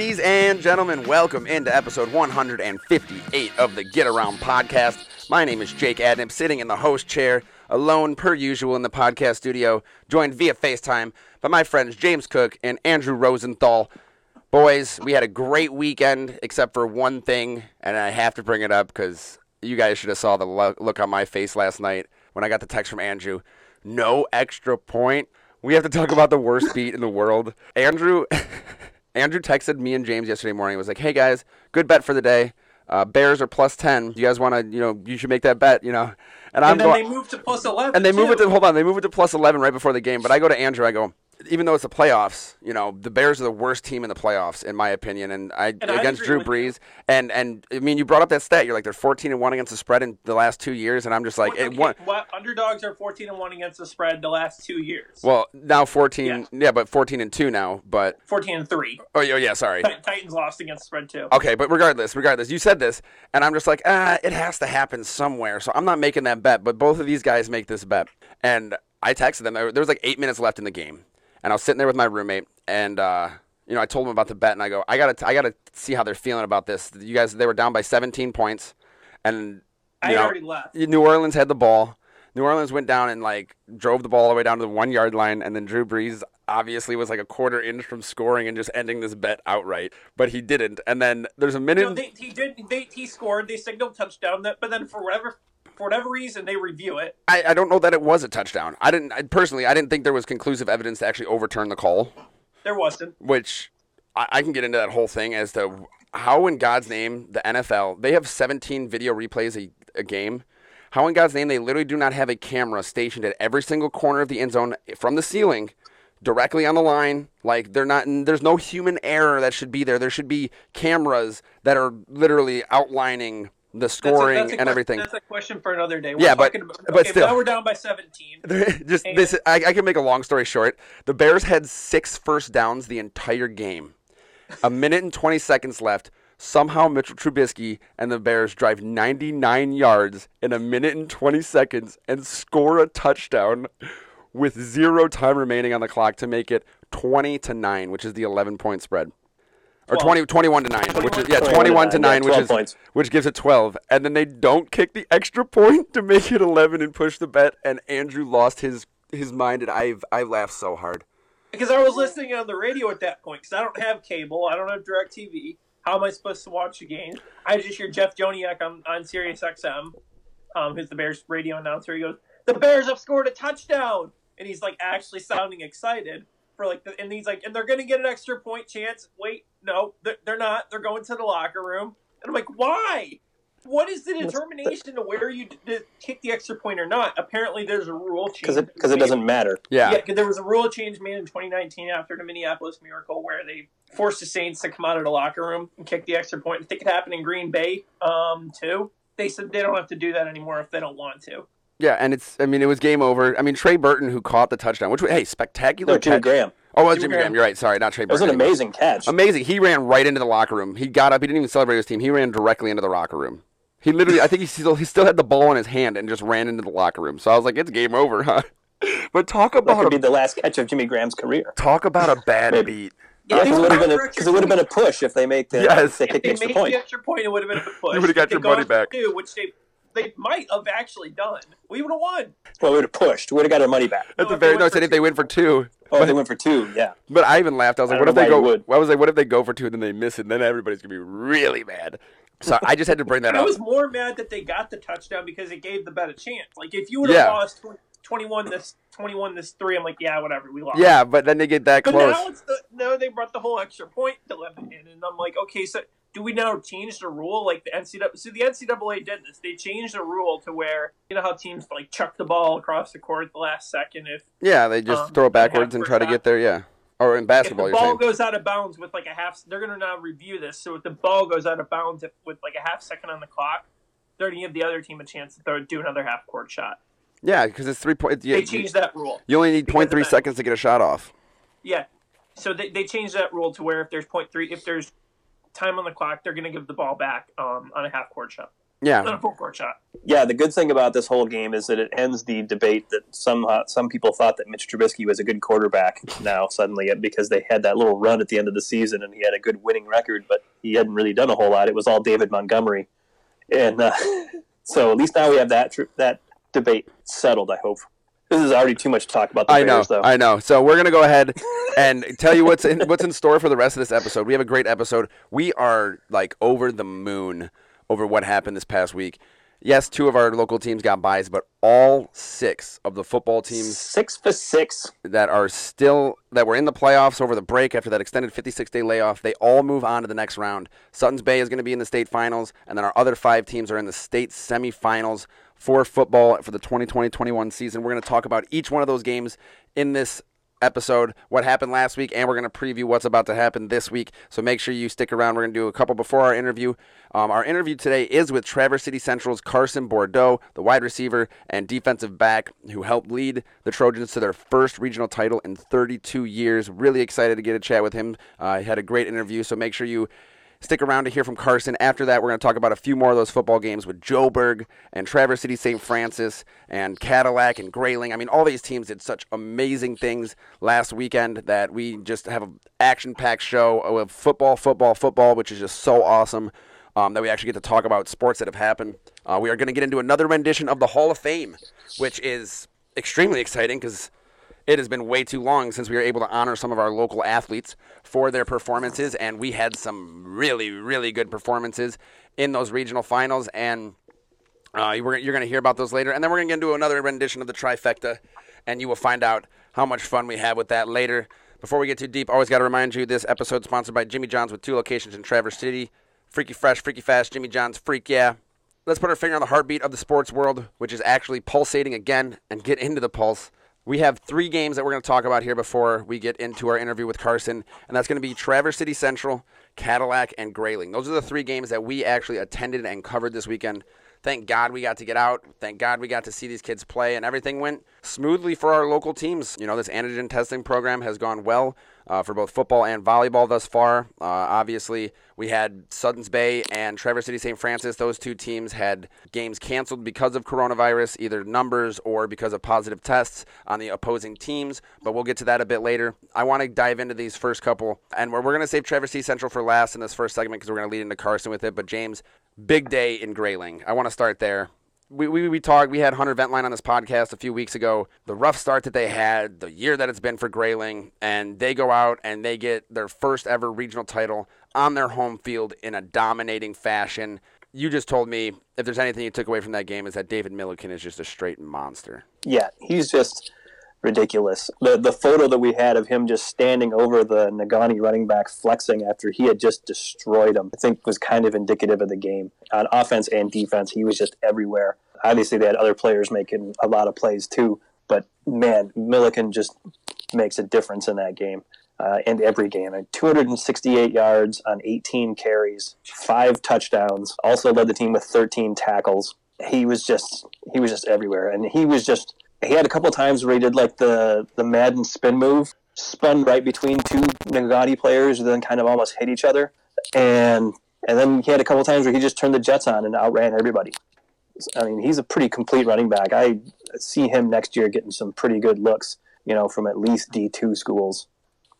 Ladies and gentlemen, welcome into episode 158 of the Get Around podcast. My name is Jake Adnip, sitting in the host chair, alone per usual in the podcast studio, joined via FaceTime by my friends James Cook and Andrew Rosenthal. Boys, we had a great weekend, except for one thing, and I have to bring it up because you guys should have saw the lo- look on my face last night when I got the text from Andrew. No extra point. We have to talk about the worst beat in the world. Andrew, Andrew texted me and James yesterday morning. Was like, "Hey guys, good bet for the day. Uh, Bears are plus ten. Do you guys want to? You know, you should make that bet. You know." And, I'm and then going, they move to plus eleven. And they too. move it to hold on. They move it to plus eleven right before the game. But I go to Andrew. I go, even though it's the playoffs, you know, the Bears are the worst team in the playoffs, in my opinion. And I and against I Drew Brees, and and I mean, you brought up that stat. You're like they're 14 and one against the spread in the last two years, and I'm just like, okay, it, one, what, underdogs are 14 and one against the spread the last two years. Well, now 14, Yeah. yeah, but 14 and two now. But 14 and three. oh yeah, yeah, sorry. Titans lost against the spread too. Okay, but regardless, regardless, you said this, and I'm just like, ah, it has to happen somewhere. So I'm not making that bet. But both of these guys make this bet, and I texted them. There was like eight minutes left in the game, and I was sitting there with my roommate, and uh, you know, I told them about the bet, and I go, I gotta, I gotta see how they're feeling about this. You guys, they were down by 17 points, and I know, already left. New Orleans had the ball. New Orleans went down and like drove the ball all the way down to the one yard line, and then Drew Brees obviously was like a quarter inch from scoring and just ending this bet outright, but he didn't. And then there's a minute. No, they, he did. They, he scored. They signaled touchdown. That, but then for whatever for whatever reason they review it. I, I don't know that it was a touchdown. I didn't I, personally. I didn't think there was conclusive evidence to actually overturn the call, There wasn't. which I, I can get into that whole thing as to how, in God's name, the NFL they have 17 video replays a, a game. How, in God's name, they literally do not have a camera stationed at every single corner of the end zone from the ceiling, directly on the line. Like they're not. There's no human error that should be there. There should be cameras that are literally outlining the That's a- scoring that's a and everything. That's a question for another day. We're Yeah, but- about, but okay, still. now we're down by 17. just And- this I, I can make a long story short the bears had six first downs the entire game a minute and 20 seconds left somehow mitchell trubisky and the bears drive 99 yards in a minute and 20 seconds and score a touchdown with zero time remaining on the clock to make it 20 to 9 which is the 11 point spread or Well, 20, 21 to 9 which is yeah 21 21 to to 9 9, yeah, which is points. which gives it 12 and then they don't kick the extra point to make it 11 and push the bet and andrew lost his his mind and i've i laughed so hard Because I was listening on the radio at that point. Because I don't have cable. I don't have direct TV. How am I supposed to watch the game? I just hear Jeff Joniak on, on Sirius XM, um, who's the Bears radio announcer. He goes, "The Bears have scored a touchdown," and he's like actually sounding excited for like. The, and he's like, "And they're going to get an extra point chance." Wait, no, they're, they're not. They're going to the locker room, and I'm like, "Why?" What is the determination to where you d- d- kick the extra point or not? Apparently, there's a rule change because it because it doesn't matter. yeah, yeah, 'cause there was a rule change made in 2019 after the Minneapolis Miracle where they forced the Saints to come out of the locker room and kick the extra point. I think it happened in Green Bay um, too. They said they don't have to do that anymore if they don't want to. Yeah and it's i mean it was game over i mean trey burton who caught the touchdown which was hey spectacular No, Jimmy catch. Graham. oh it was Jimmy jimmy Graham. graham you're right sorry not trey Burton. It was an amazing catch. amazing he ran right into the locker room he got up he didn't even celebrate his team he ran directly into the locker room he literally i think he still he still had the ball in his hand and just ran into the locker room so i was like it's game over huh but talk That about could a be the last catch of Jimmy Graham's career. Talk about a bad beat. Yeah, because it would have been because it would have been a push if they make the Yes. if they If kick they made point. the extra point, it would have been a push. You would've got If your money back. Two, which they they might have actually done. We would have won. Well, we would have pushed. We would have got our money back. At the if very no, I said for if they two. win for two. Oh, they went for two. Yeah. But I even laughed. I was I like, what if they go? why you would. I was like, what if they go for two and then they miss it? And then everybody's gonna be really mad. So I just had to bring that up. I was more mad that they got the touchdown because it gave the bet a chance. Like if you would have Yeah. lost 21 this 21 this three, I'm like, yeah, whatever, we lost. Yeah, but then they get that But close. now it's the no, they brought the whole extra point dilemma in, and I'm like, okay, so do we now change the rule like the NCAA? So the NCAA did this. They changed the rule to where you know how teams like chuck the ball across the court at the last second if Yeah, they just Um, throw it backwards and try to get there. Yeah, or in if basketball, the you're ball goes out of bounds with like a half. They're going to now review this. So if the ball goes out of bounds if, with like a half second on the clock, they're going to give the other team a chance to throw, do another half court shot. Yeah, because it's three points. They changed that rule. You only need because of 0.3 seconds to get a shot off. Yeah. So they, they changed that rule to where if there's point three, if there's time on the clock, they're going to give the ball back um, on a half court shot. Yeah. on a full court shot. Yeah, the good thing about this whole game is that it ends the debate that some uh, some people thought that Mitch Trubisky was a good quarterback now suddenly because they had that little run at the end of the season and he had a good winning record, but he hadn't really done a whole lot. It was all David Montgomery, and uh, so at least now we have that tr- that debate settled. I hope. This is already too much to talk about the I know, though. I know. So we're gonna go ahead and tell you what's in what's in store for the rest of this episode. We have a great episode. We are like over the moon over what happened this past week. Yes, two of our local teams got buys, but all six of the football teams Six for six. that are still that were in the playoffs over the break after that extended 56 day layoff, they all move on to the next round. Sutton's Bay is going to be in the state finals, and then our other five teams are in the state semifinals for football for the 2020-21 season. We're going to talk about each one of those games in this episode, what happened last week, and we're going to preview what's about to happen this week. So make sure you stick around. We're going to do a couple before our interview. Um, our interview today is with Traverse City Central's Carson Bourdo, the wide receiver and defensive back who helped lead the Trojans to their first regional title in 32 years. Really excited to get a chat with him. Uh, he had a great interview, so make sure you Stick around to hear from Carson. After that, we're going to talk about a few more of those football games with Joburg and Traverse City St. Francis and Cadillac and Grayling. I mean, all these teams did such amazing things last weekend that we just have an action packed show of football, football, football, which is just so awesome um, that we actually get to talk about sports that have happened. Uh, we are going to get into another rendition of the Hall of Fame, which is extremely exciting because it has been way too long since we were able to honor some of our local athletes for their performances, and we had some really, really good performances in those regional finals. And uh, you're, going to hear about those later. And then we're going to get into another rendition of the trifecta, and you will find out how much fun we have with that later. Before we get too deep, always got to remind you this episode is sponsored by Jimmy John's with two locations in Traverse City Freaky Fresh, Freaky Fast, Jimmy John's, Freak Yeah. Let's put our finger on the heartbeat of the sports world, which is actually pulsating again, and get into the pulse. We have three games that we're going to talk about here before we get into our interview with Carson, and that's going to be Traverse City Central, Cadillac, and Grayling. Those are the three games that we actually attended and covered this weekend. Thank God we got to get out. Thank God we got to see these kids play, and everything went smoothly for our local teams. You know, this antigen testing program has gone well uh, for both football and volleyball thus far. Uh, obviously, we had Suttons Bay and Traverse City St. Francis. Those two teams had games canceled because of coronavirus, either numbers or because of positive tests on the opposing teams. But we'll get to that a bit later. I want to dive into these first couple, and we're, we're going to save Traverse City Central for last in this first segment because we're going to lead into Carson with it. But James, big day in Grayling. I want to start there we, we, we talked, we had Hunter Ventline on this podcast a few weeks ago. The rough start that they had, the year that it's been for Grayling, and they go out and they get their first ever regional title on their home field in a dominating fashion. You just told me if there's anything you took away from that game is that David Milliken is just a straight monster. Yeah, he's just ridiculous. The the photo that we had of him just standing over the Negaunee running back flexing after he had just destroyed him, I think was kind of indicative of the game. On offense and defense, he was just everywhere. Obviously, they had other players making a lot of plays too, but man, Milliken just makes a difference in that game. Uh, and every game, and 268 yards on 18 carries, five touchdowns. Also led the team with 13 tackles. He was just he was just everywhere, and he was just he had a couple times where he did like the the Madden spin move, spun right between two Negaunee players, and then kind of almost hit each other. And and then he had a couple times where he just turned the Jets on and outran everybody. I mean, he's a pretty complete running back. I see him next year getting some pretty good looks, you know, from at least D two schools.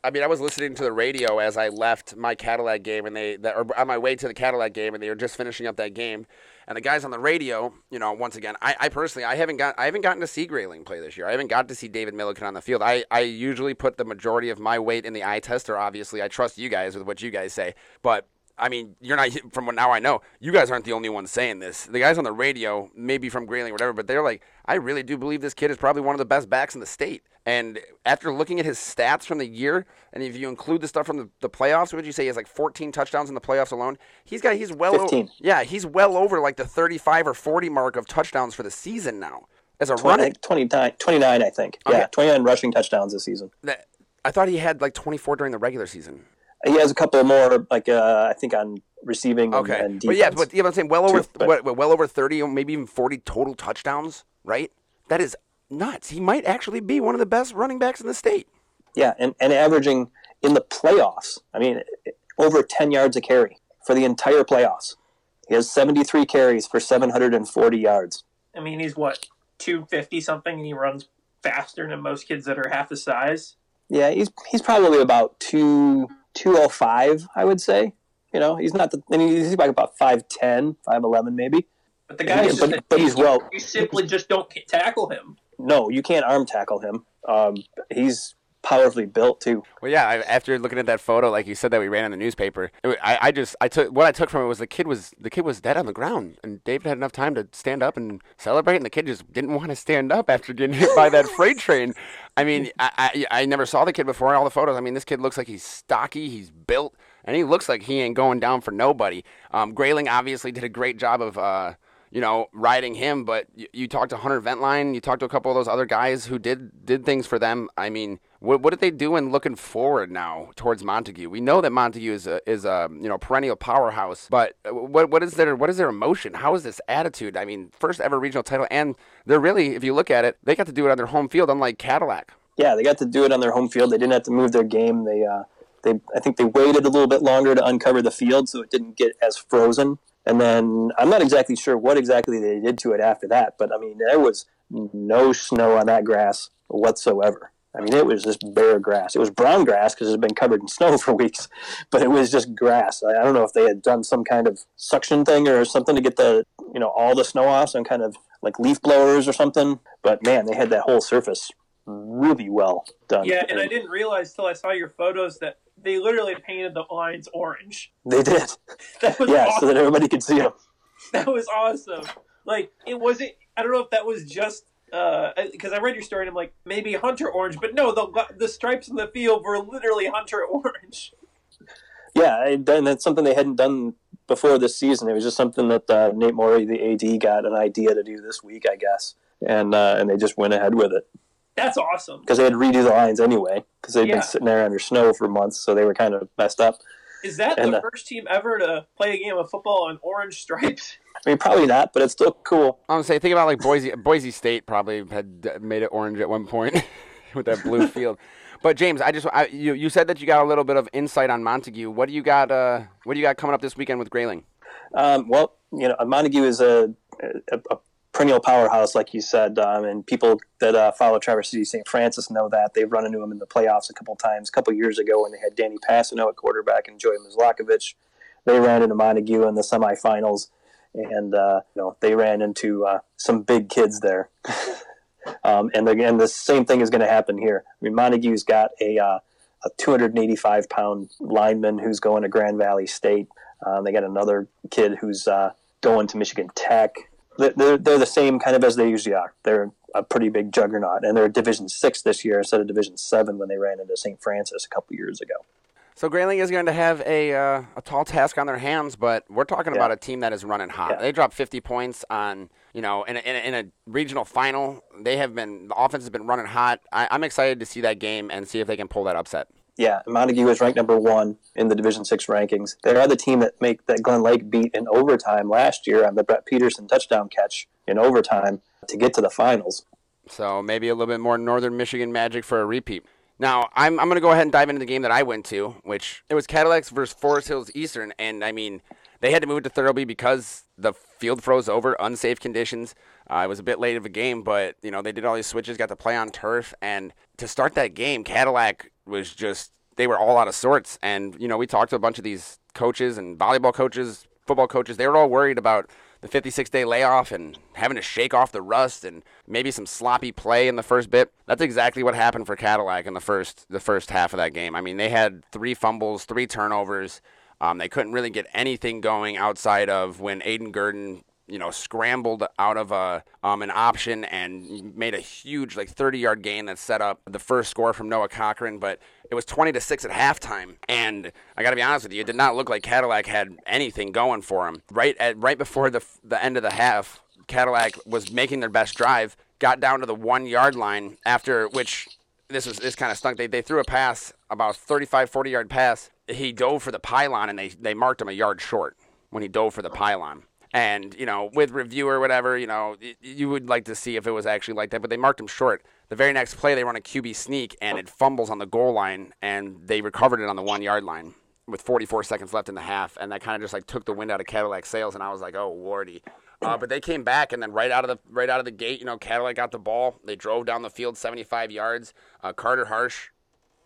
I mean, I was listening to the radio as I left my Cadillac game, and they, that, or on my way to the Cadillac game, and they were just finishing up that game. And the guys on the radio, you know, once again, I, I personally, I haven't got, I haven't gotten to see Grayling play this year. I haven't got to see David Milliken on the field. I, I usually put the majority of my weight in the eye tester. Obviously, I trust you guys with what you guys say, but I mean, you're not from what now I know. You guys aren't the only ones saying this. The guys on the radio, maybe from Grayling or whatever, but they're like, I really do believe this kid is probably one of the best backs in the state. And after looking at his stats from the year, and if you include the stuff from the, the playoffs, what would you say he has like 14 touchdowns in the playoffs alone? He's got he's well 15. over yeah he's well over like the 35 or 40 mark of touchdowns for the season now as a 20, running. 29, 29, I think. Okay. Yeah, 29 rushing touchdowns this season. that- I thought he had like 24 during the regular season. He has a couple more, like uh, I think on receiving and- Okay, and but yeah, defense. but yeah, but I'm saying well over but- what, what, well over thirty, maybe even forty total touchdowns. Right? That is nuts. He might actually be one of the best running backs in the state. Yeah, and, and averaging in the playoffs. I mean, over 10 yards a carry for the entire playoffs. He has 73 carries for 740 yards. I mean, he's what, 250 something, and he runs faster than most kids that are half the size. Yeah, he's he's probably about two 205, I would say. You know, he's not the, and he's like about 5'10, 5'11 maybe. But the guy's Yeah, just but- a- but he's well- You simply just don't tackle him. No, you can't arm tackle him. Um, he's powerfully built too. Well, yeah. I, after looking at that photo, like you said that we ran in the newspaper, it, I, I just I took what I took from it was the kid was the kid was dead on the ground, and David had enough time to stand up and celebrate, and the kid just didn't want to stand up after getting hit by that freight train. I mean, I, I I never saw the kid before in all the photos. I mean, this kid looks like he's stocky, he's built, and he looks like he ain't going down for nobody. Um, Grayling obviously did a great job of. Uh, you know, riding him. But you, you talked to Hunter Ventline, you talked to a couple of those other guys who did did things for them. I mean, what what did they do in looking forward now towards Montague? We know that Montague is a is a you know perennial powerhouse, but uh, what what is their what is their emotion? How is this attitude? I mean, first ever regional title, and they're really, if you look at it, they got to do it on their home field, unlike Cadillac. Yeah, they got to do it on their home field. They didn't have to move their game. They uh, they I think they waited a little bit longer to uncover the field so it didn't get as frozen. And then I'm not exactly sure what exactly they did to it after that, but I mean there was no snow on that grass whatsoever. I mean it was just bare grass. It was brown grass because it had been covered in snow for weeks, but it was just grass. I, I don't know if they had done some kind of suction thing or something to get the you know all the snow off, some kind of like leaf blowers or something. But man, they had that whole surface really well done. Yeah, and I didn't realize till I saw your photos that they literally painted the lines orange. They did. That was Yeah, awesome. so that everybody could see them. That was awesome. Like it wasn't. I don't know if that was just because I read your story and I'm like maybe Hunter Orange, but no, the the stripes in the field were literally Hunter Orange. Yeah, and that's something they hadn't done before this season. It was just something that uh, Nate Morey, the AD, got an idea to do this week, I guess, and uh, and they just went ahead with it That's awesome. because they had to redo the lines anyway because they'd Yeah. been sitting there under snow for months, so they were kind of messed up. Is that And, the uh, first team ever to play a game of football on orange stripes? I mean, probably not, but it's still cool. I'm gonna say, think about like Boise. Boise State probably had uh, made it orange at one point with that blue field. But James, I just I, you you said that you got a little bit of insight on Montague. What do you got? Uh, what do you got coming up this weekend with Grayling? Um, well, you know, Montague is a, a, a perennial powerhouse, like you said, um, and people that uh, follow Traverse City St. Francis know that. They've run into him in the playoffs a couple times. A couple years ago, when they had Danny Passano at quarterback and Joey Mizlakovich, they ran into Montague in the semifinals, and uh, you know they ran into uh, some big kids there. um, and again, the same thing is going to happen here. I mean, Montague's got a uh, a 285 pound lineman who's going to Grand Valley State. Um, they got another kid who's uh, going to Michigan Tech. They're, they're, the same kind of as they usually are. They're a pretty big juggernaut, and they're Division Six this year instead of Division Seven when they ran into St. Francis a couple years ago. So Grayling is going to have a uh, a tall task on their hands, but we're talking Yeah. about a team that is running hot. Yeah. They dropped 50 points on you know in a, in, a, in a regional final. They have been the offense has been running hot. I, I'm excited to see that game and see if they can pull that upset. Yeah, Montague is ranked number one in the Division Six rankings. They are the team that make that Glen Lake beat in overtime last year on the Brett Peterson touchdown catch in overtime to get to the finals. So maybe a little bit more Northern Michigan magic for a repeat. Now, I'm, I'm going to go ahead and dive into the game that I went to, which it was Cadillacs versus Forest Hills Eastern. And I mean, they had to move to Thirlby because the field froze over, unsafe conditions. Uh, it was a bit late of a game, but, you know, they did all these switches, got to play on turf. And to start that game, Cadillac was just, they were all out of sorts. And, you know, we talked to a bunch of these coaches and volleyball coaches, football coaches. They were all worried about the 56 day layoff and having to shake off the rust and maybe some sloppy play in the first bit. That's exactly what happened for Cadillac in the first the first half of that game. I mean, they had three fumbles, three turnovers. Um, they couldn't really get anything going outside of when Aiden Gurdon, you know, scrambled out of a um, an option and made a huge like 30 yard gain that set up the first score from Noah Cochran. But it was 20 to six at halftime, and I got to be honest with you, it did not look like Cadillac had anything going for them. Right at right before the the end of the half, Cadillac was making their best drive, got down to the one yard line after which this was this kind of stunk. They, they threw a pass about 35, 40 yard pass. He dove for the pylon and they, they marked him a yard short when he dove for the pylon. And, you know, with review or whatever, you know, you would like to see if it was actually like that, but they marked him short. The very next play, they run a QB sneak and it fumbles on the goal line and they recovered it on the one yard line with 44 seconds left in the half, and that kind of just like took the wind out of Cadillac sails. and I was like, oh Wardy. Uh, but they came back, and then right out of the right out of the gate, you know, Cadillac got the ball. They drove down the field 75 yards. Uh, Carter Harsh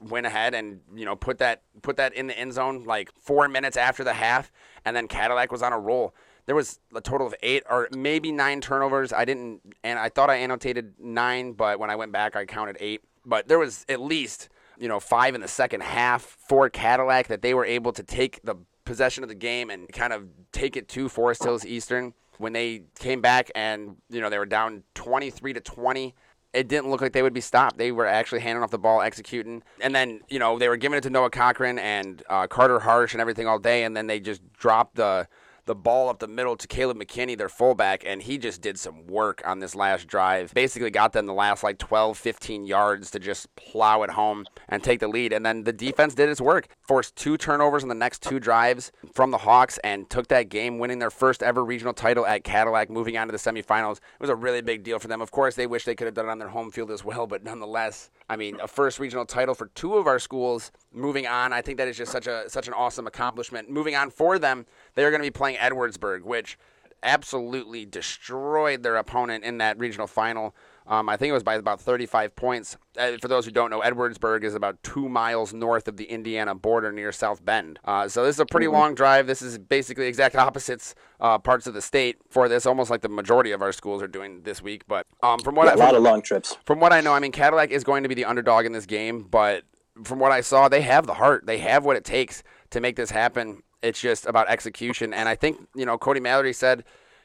went ahead and you know put that put that in the end zone like four minutes after the half, and then Cadillac was on a roll. There was a total of eight or maybe nine turnovers. I didn't, and I thought I annotated nine, but when I went back, I counted eight. But there was at least you know five in the second half for Cadillac that they were able to take the possession of the game and kind of take it to Forest Hills Eastern when they came back and you know they were down 23 to 20 it didn't look like they would be stopped. They were actually handing off the ball, executing, and then you know they were giving it to Noah Cochran and uh, Carter Harsh and everything all day, and then they just dropped the the ball up the middle to Caleb McKinney, their fullback, and he just did some work on this last drive. Basically got them the last like 12, 15 yards to just plow it home and take the lead. And then the defense did its work, forced two turnovers in the next two drives from the Hawks and took that game, winning their first ever regional title at Cadillac, moving on to the semifinals. It was a really big deal for them. Of course, they wish they could have done it on their home field as well, but nonetheless, I mean, a first regional title for two of our schools. Moving on, I think that is just such a such an awesome accomplishment. Moving on for them, they are going to be playing Edwardsburg, which absolutely destroyed their opponent in that regional final. Um, I think it was by about 35 points. Uh, for those who don't know, Edwardsburg is about two miles north of the Indiana border near South Bend. Uh, so this is a pretty mm-hmm. long drive. This is basically exact opposites uh, parts of the state for this, almost like the majority of our schools are doing this week. But um, from what yeah, I, a lot of long trips. From what I know, I mean Cadillac is going to be the underdog in this game, but from what I saw, they have the heart. They have what it takes to make this happen. It's just about execution. And I think, you know, Cody Mallory said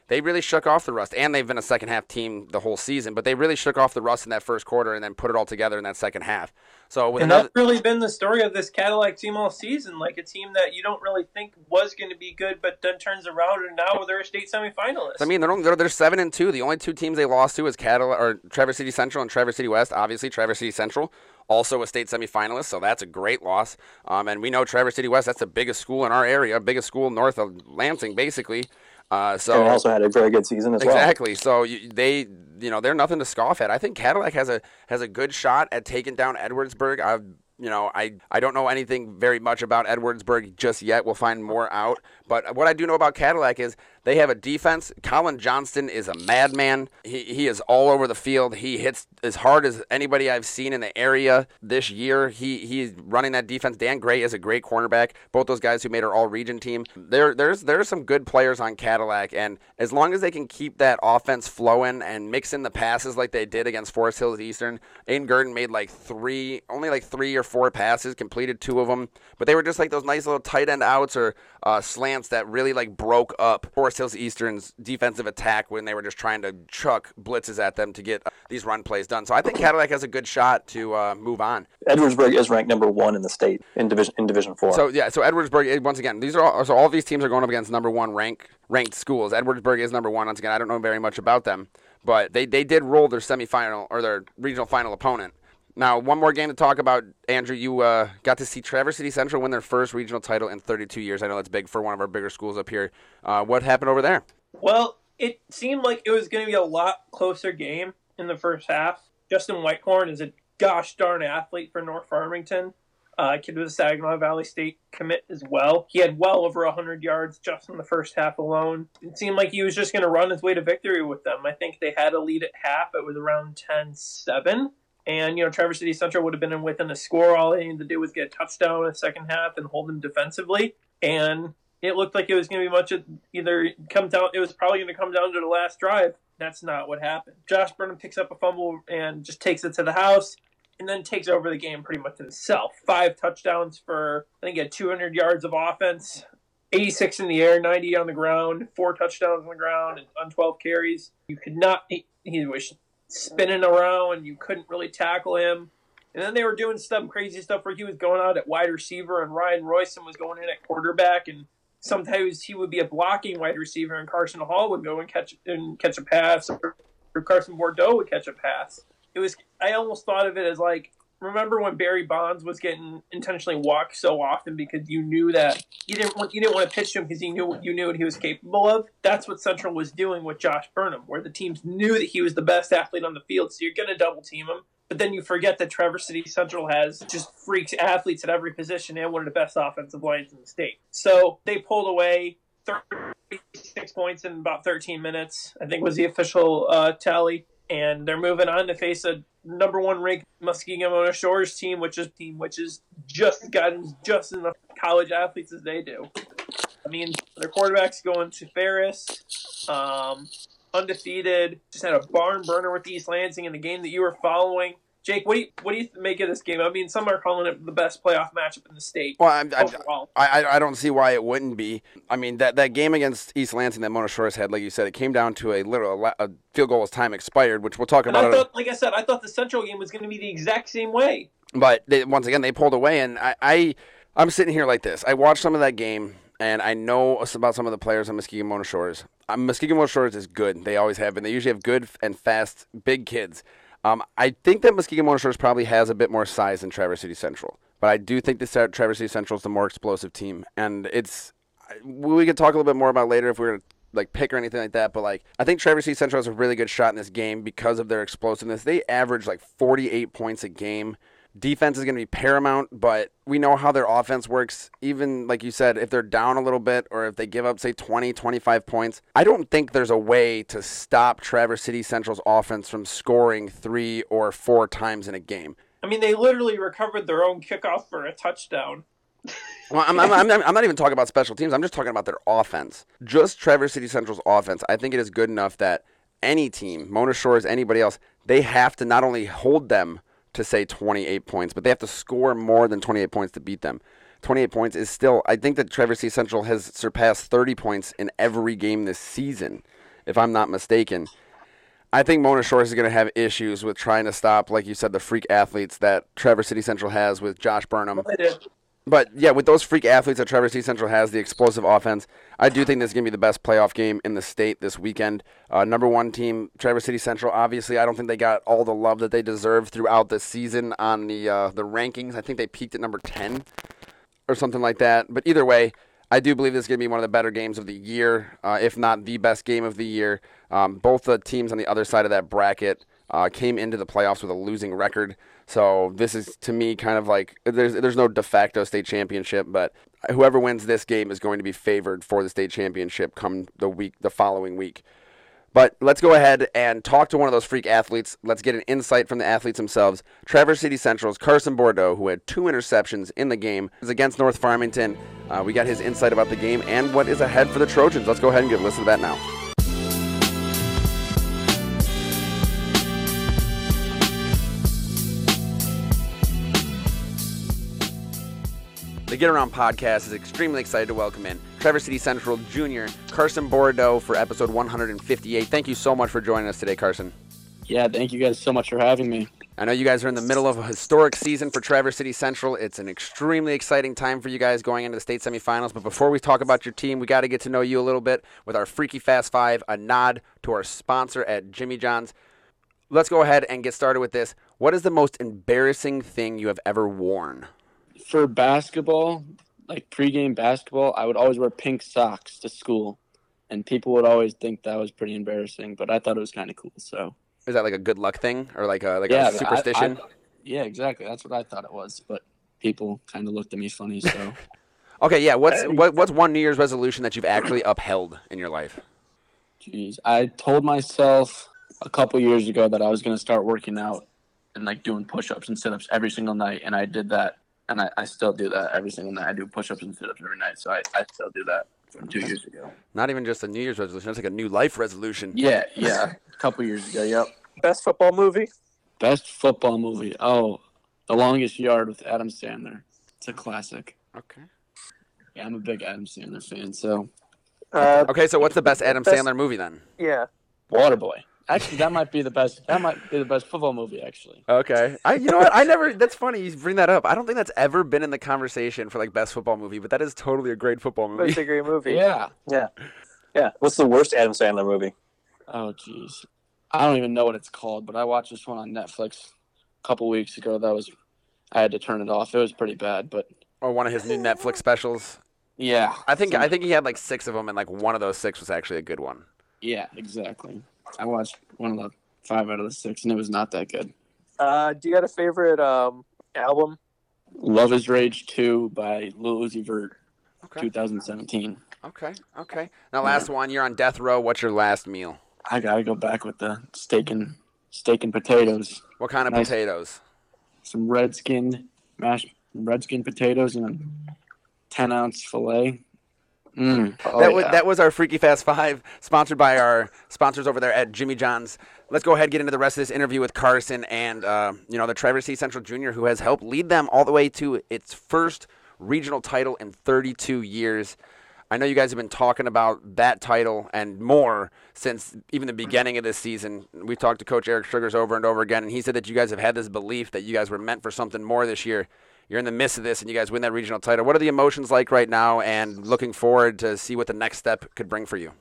they really shook off the rust. And they've been a second half team the whole season, but they really shook off the rust in that first quarter and then put it all together in that second half. So and another- that's really been the story of this Cadillac team all season. Like a team that you don't really think was going to be good, but then turns around and now they're a state semifinalist. I mean, they're, only, they're, they're seven and two. The only two teams they lost to is Cadillac or Traverse City Central and Traverse City West. Obviously, Traverse City Central also a state semifinalist, so that's a great loss. Um, and we know Traverse City West, that's the biggest school in our area, biggest school north of Lansing, basically. Uh, so and also had a very good season as exactly. well. Exactly. So you, they, you know, they're nothing to scoff at. I think Cadillac has a has a good shot at taking down Edwardsburg. I've you know, I, I don't know anything very much about Edwardsburg just yet. We'll find more out. But what I do know about Cadillac is they have a defense. Colin Johnston is a madman. He, he is all over the field. He hits as hard as anybody I've seen in the area this year. He he's running that defense. Dan Gray is a great cornerback. Both those guys who made our all region team. There there's there's some good players on Cadillac, and as long as they can keep that offense flowing and mix in the passes like they did against Forest Hills Eastern, Aiden Gurdon made like three, only like three or four passes, completed two of them, but they were just like those nice little tight end outs or uh, slants that really like broke up Forest Hills Eastern's defensive attack when they were just trying to chuck blitzes at them to get uh, these run plays done. So I think Cadillac has a good shot to uh, move on. Edwardsburg is ranked number one in the state in division in Division Four. So yeah, so Edwardsburg eh, once again, these are all, so all these teams are going up against number one rank ranked schools. Edwardsburg is number one. Once again, I don't know very much about them, but they they did roll their semifinal or their regional final opponent. Now, one more game to talk about. Andrew, you uh, got to see Traverse City Central win their first regional title in 32 years. I know that's big for one of our bigger schools up here. Uh, what happened over there? Well, it seemed like it was going to be a lot closer game in the first half. Justin Whitehorn is a gosh darn athlete for North Farmington. Uh, kid was a Saginaw Valley State commit as well. He had well over 100 yards just in the first half alone. It seemed like he was just going to run his way to victory with them. I think they had a lead at half. It was around 10 7. And, you know, Traverse City Central would have been within a score. All they needed to do was get a touchdown in the second half and hold them defensively. And it looked like it was going to be much of either come down, it was probably going to come down to the last drive. That's not what happened. Josh Burnham picks up a fumble and just takes it to the house and then takes over the game pretty much himself. Five touchdowns for, I think, he had 200 yards of offense, 86 in the air, 90 on the ground, four touchdowns on the ground and on 12 carries. You could not, he, he was spinning around. You couldn't really tackle him. And then they were doing some crazy stuff where he was going out at wide receiver and Ryan Royson was going in at quarterback and sometimes he would be a blocking wide receiver and Carson Hall would go and catch and catch a pass or, Carson Bourdo would catch a pass. It was I almost thought of it as like remember when Barry Bonds was getting intentionally walked so often because you knew that you didn't want you didn't want to pitch him because you knew you knew what he was capable of. That's what Central was doing with Josh Burnham, where the teams knew that he was the best athlete on the field, so you're going to double team him. But then you forget that Traverse City Central has just freaks athletes at every position and one of the best offensive lines in the state. So they pulled away 36 points in about 13 minutes, I think was the official uh, tally. And they're moving on to face a number one ranked Muskegon Mona Shores team, which is team which is just gotten just enough college athletes as they do. I mean, their quarterback's going to Ferris, um, undefeated. Just had a barn burner with East Lansing in the game that you were following. Jake, what do you what do you make of this game? I mean, some are calling it the best playoff matchup in the state. Well, I'm, overall. I, I I don't see why it wouldn't be. I mean that, that game against East Lansing that Mona Shores had, like you said, it came down to a literal a field goal as time expired, which we'll talk And about. I thought, like I said, I thought the Central game was going to be the exact same way. But they, once again, they pulled away, and I, I I'm sitting here like this. I watched some of that game, and I know about some of the players on Muskegon Mona Shores. Um, Muskegon Mona Shores is good. They always have been. They usually have good and fast, big kids. Um, I think that Muskegon Mona probably has a bit more size than Traverse City Central, but I do think that Traverse City Central is the more explosive team, and it's we could talk a little bit more about later if we were like pick or anything like that. But like I think Traverse City Central has a really good shot in this game because of their explosiveness. They average like 48 points a game. Defense is going to be paramount, but we know how their offense works. Even like you said, if they're down a little bit or if they give up, say, 20, 25 points, I don't think there's a way to stop Traverse City Central's offense from scoring three or four times in a game. I mean, they literally recovered their own kickoff for a touchdown. Well, I'm, I'm, I'm, I'm not even talking about special teams. I'm just talking about their offense. Just Traverse City Central's offense. I think it is good enough that any team, Mona Shores, anybody else, they have to not only hold them to say 28 points, but they have to score more than 28 points to beat them. 28 points is still, I think that Traverse City Central has surpassed 30 points in every game this season, if I'm not mistaken. I think Mona Shores is going to have issues with trying to stop, like you said, the freak athletes that Traverse City Central has with Josh Burnham. Did. But yeah, with those freak athletes that Traverse City Central has, the explosive offense, I do think this is going to be the best playoff game in the state this weekend. Uh, number one team, Traverse City Central. Obviously, I don't think they got all the love that they deserve throughout the season on the uh, the rankings. I think they peaked at number ten or something like that. But either way, I do believe this is going to be one of the better games of the year, uh, if not the best game of the year. Um, both the teams on the other side of that bracket uh, came into the playoffs with a losing record. So this is to me kind of like there's there's no de facto state championship, but whoever wins this game is going to be favored for the state championship come the week the following week. But let's go ahead and talk to one of those freak athletes. Let's get an insight from the athletes themselves. Traverse City Central's Carson Bourdo, who had two interceptions in the game, is against North Farmington. Uh, we got his insight about the game and what is ahead for the Trojans. Let's go ahead and give a listen to that now. The Get Around podcast is extremely excited to welcome in Traverse City Central Junior Carson Bourdo for episode 158. Thank you so much for joining us today, Carson. Yeah, thank you guys so much for having me. I know you guys are in the middle of a historic season for Traverse City Central. It's an extremely exciting time for you guys going into the state semifinals. But before we talk about your team, we got to get to know you a little bit with our Freaky Fast Five, a nod to our sponsor at Jimmy John's. Let's go ahead and get started with this. What is the most embarrassing thing you have ever worn? For basketball, like pregame basketball, I would always wear pink socks to school, and people would always think that was pretty embarrassing. But I thought it was kind of cool. So Is that like a good luck thing or like a like yeah, a superstition? I, I, yeah, exactly. That's what I thought it was. But people kind of looked at me funny. So okay, yeah. What's what, what's one New Year's resolution that you've actually upheld in your life? Jeez, I told myself a couple years ago that I was going to start working out and like doing push-ups and sit-ups every single night, and I did that, and I, I still do that every single night. I do push-ups and sit-ups every night, so I, I still do that from two years ago. Not even just a New Year's resolution. That's like a new life resolution. Yeah, yeah, a couple years ago. Yep. Best football movie? Best football movie. Oh, The Longest Yard with Adam Sandler. It's a classic. Okay. Yeah, I'm a big Adam Sandler fan. So Uh, Okay, so what's the best Adam Best- Sandler movie then? yeah. Waterboy. Actually, that might be the best. That might be the best football movie. Actually. Okay. I you know what? I never that's funny you bring that up. I don't think that's ever been in the conversation for like best football movie, but that is totally a great football movie. It's a great movie. Yeah. Yeah. Yeah. What's the worst Adam Sandler movie? Oh, jeez. I don't even know what it's called, but I watched this one on Netflix a couple weeks ago. That was, I had to turn it off. It was pretty bad, but Or one of his new Netflix specials. yeah. I think I think he had like 6 of them and like one of those 6 was actually a good one. Yeah, exactly. I watched one of the five out of the six, and it was not that good. Uh, do you got a favorite um, album? Luv is Rage 2 by Lil Uzi Vert, Okay. 2017. Okay. Okay. Now, last one. You're on death row. What's your last meal? I gotta go back with the steak and steak and potatoes. What kind of Nice. potatoes? Some red skinned mashed red skinned potatoes and a ten ounce fillet. Mm. Oh, that was yeah. that was our Freaky Fast Five, sponsored by our sponsors over there at Jimmy John's. Let's go ahead and get into the rest of this interview with Carson and uh, you know the Traverse City Central Junior, who has helped lead them all the way to its first regional title in 32 years. I know you guys have been talking about that title and more since even the beginning of this season. We've talked to Coach Eric Sugars over and over again, and he said that you guys have had this belief that you guys were meant for something more this year. You're in the midst of this, and you guys win that regional title. What are the emotions like right now, and looking forward to see what the next step could bring for you?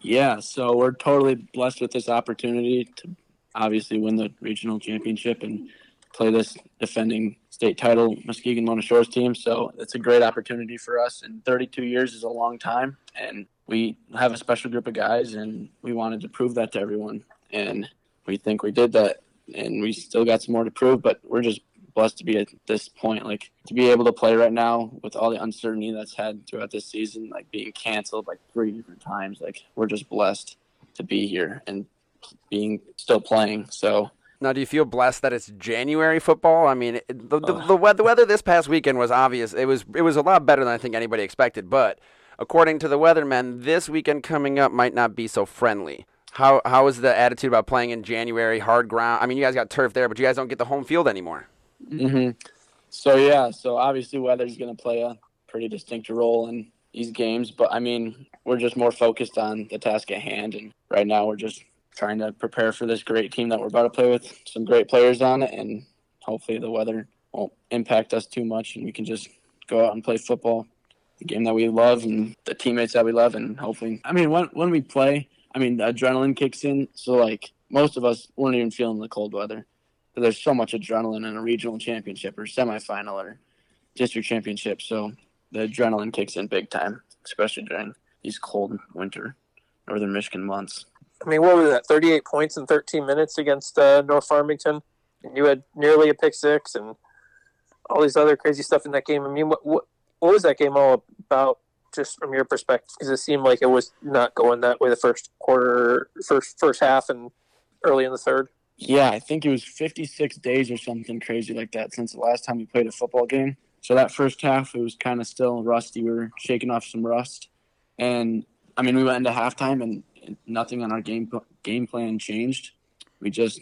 Yeah, so we're totally blessed with this opportunity to obviously win the regional championship and play this defending state title Muskegon Mona Shores team. So it's a great opportunity for us. And 32 years is a long time, and we have a special group of guys, and we wanted to prove that to everyone. And we think we did that, and we still got some more to prove, but we're just blessed to be at this point like to be able to play right now with all the uncertainty that's had throughout this season like being canceled like three different times like we're just blessed to be here and being still playing so Now, do you feel blessed that it's January football? I mean, the, the, the, weather, the weather this past weekend was obvious. It was it was a lot better than I think anybody expected. But according to the weathermen, this weekend coming up might not be so friendly. How how is the attitude about playing in January, hard ground? I mean, you guys got turf there, but you guys don't get the home field anymore. Hmm so yeah so obviously weather's going to play a pretty distinct role in these games but i mean we're just more focused on the task at hand and right now we're just trying to prepare for this great team that we're about to play with some great players on it and hopefully the weather won't impact us too much and we can just go out and play football the game that we love and the teammates that we love and hopefully i mean when, when we play i mean the adrenaline kicks in so like most of us weren't even feeling the cold weather there's so much adrenaline in a regional championship or semifinal or district championship so the adrenaline kicks in big time especially during these cold winter northern michigan months I mean, what was that? 38 points in 13 minutes against uh, North Farmington, and you had nearly a pick six and all these other crazy stuff in that game. I mean, what what, what was that game all about? Just from your perspective, because it seemed like it was not going that way the first quarter, first first half, and early in the third. Yeah, I think it was 56 days or something crazy like that since the last time we played a football game. So that first half, it was kind of still rusty. We were shaking off some rust, and I mean, we went into halftime and nothing on our game game plan changed. We just,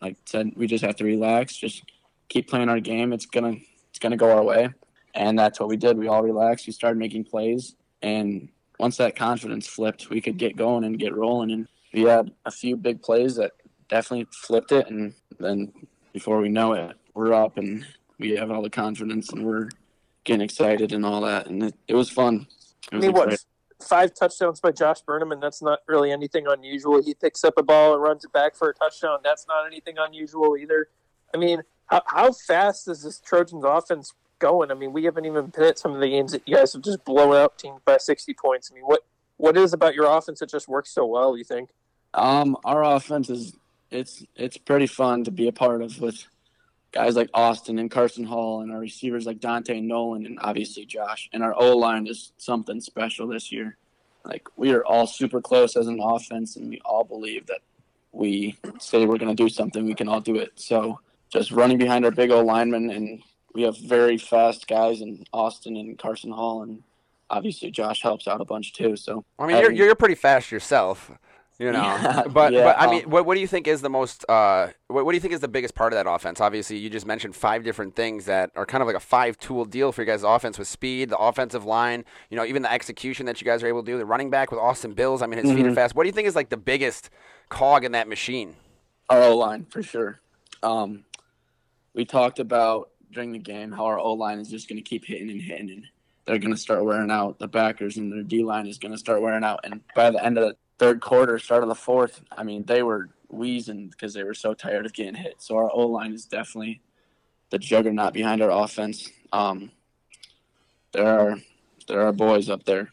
like said, we just have to relax, just keep playing our game. It's gonna it's gonna go our way, and that's what we did. We all relaxed. We started making plays, and once that confidence flipped, we could get going and get rolling. And we had a few big plays that definitely flipped it and then before we know it we're up and we have all the confidence and we're getting excited and all that and it, it was fun it I was mean, what? Five touchdowns by Josh Burnham, and that's not really anything unusual. He picks up a ball and runs it back for a touchdown. That's not anything unusual either. I mean, how, how fast is this Trojans offense going? I mean, we haven't even been at some of the games that you guys have just blown out teams by 60 points. I mean, what what is about your offense that just works so well, you think? um our offense is it's it's pretty fun to be a part of with guys like austin and carson hall and our receivers like dante and nolan and obviously josh. And our o line is something special this year. Like we are all super close as an offense and we all believe that we say we're going to do something we can all do it. So just running behind our big O linemen and we have very fast guys in austin and carson hall and obviously josh helps out a bunch too so. I mean, you're you're pretty fast yourself, you know. Yeah, but yeah, but I mean, what what do you think is the most? Uh, what what do you think is the biggest part of that offense? Obviously, you just mentioned five different things that are kind of like a five tool deal for you guys' offense with speed, the offensive line, you know, even the execution that you guys are able to do. The running back with Austin Bills. I mean, his feet are Mhm. fast. What do you think is like the biggest cog in that machine? Our O line for sure. Um, we talked about during the game how our O line is just going to keep hitting and hitting, and they're going to start wearing out. The backers and their D line is going to start wearing out, and by the end of the third quarter, start of the fourth, I mean they were wheezing because they were so tired of getting hit. So our O line is definitely the juggernaut behind our offense. Um, there are there are boys up there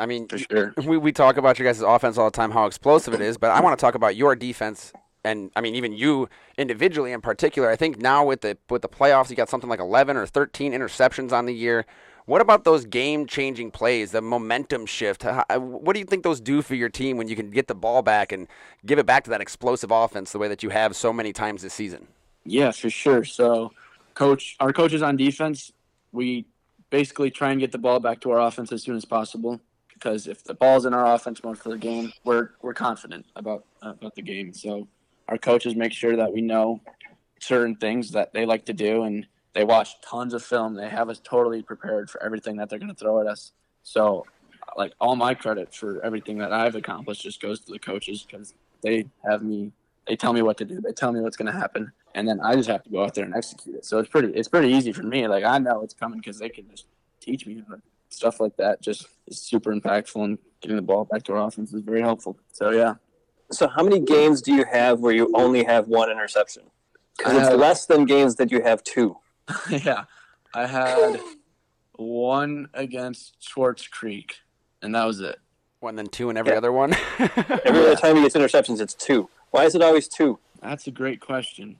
I mean, for sure. we, we talk about your guys' offense all the time, how explosive it is, but I want to talk about your defense and I mean even you individually in particular. I think now with the with the playoffs, you got something like 11 or 13 interceptions on the year. What about those game-changing plays, the momentum shift? What do you think those do for your team when you can get the ball back and give it back to that explosive offense the way that you have so many times this season? Yeah, for sure. So, coach, our coaches on defense, we basically try and get the ball back to our offense as soon as possible because if the ball's in our offense most of the game, we're we're confident about about the game. So, our coaches make sure that we know certain things that they like to do and they watch tons of film. They have us totally prepared for everything that they're going to throw at us. So, like all my credit for everything that I've accomplished just goes to the coaches because they have me. They tell me what to do. They tell me what's going to happen, and then I just have to go out there and execute it. So it's pretty. It's pretty easy for me. Like I know it's coming because they can just teach me stuff like that. Just is super impactful, and getting the ball back to our offense is very helpful. So yeah. So how many games do you have where you only have one interception? Because it's less than games that you have two. yeah, I had one against Swartz Creek, and that was it. One then two and every yeah. other one. every other time he gets interceptions, it's two. Why is it always two? That's a great question.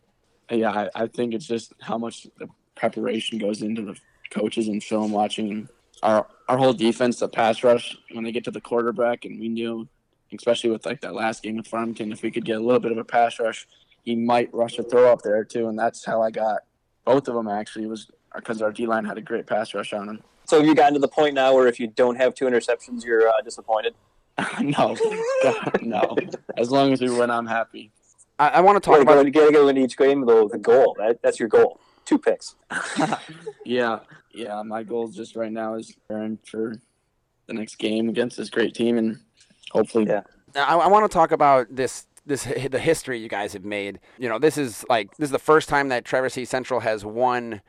Yeah, I, I think it's just how much the preparation goes into the coaches and film watching. Our our whole defense, the pass rush, when they get to the quarterback, and we knew, especially with like that last game with Farmington, if we could get a little bit of a pass rush, he might rush a throw up there too, and that's how I got both of them actually was because our D line had a great pass rush on them. So have you gotten to the point now where if you don't have two interceptions, you're uh, disappointed? no, no. As long as we win, I'm happy. I, I want to talk well, about. You got to go into each game though. The goal that, that's your goal. Two picks. yeah, yeah. My goal just right now is preparing for the next game against this great team, and hopefully, yeah. I, I want to talk about this this the history you guys have made. You know, this is like this is the first time that Traverse City Central has won,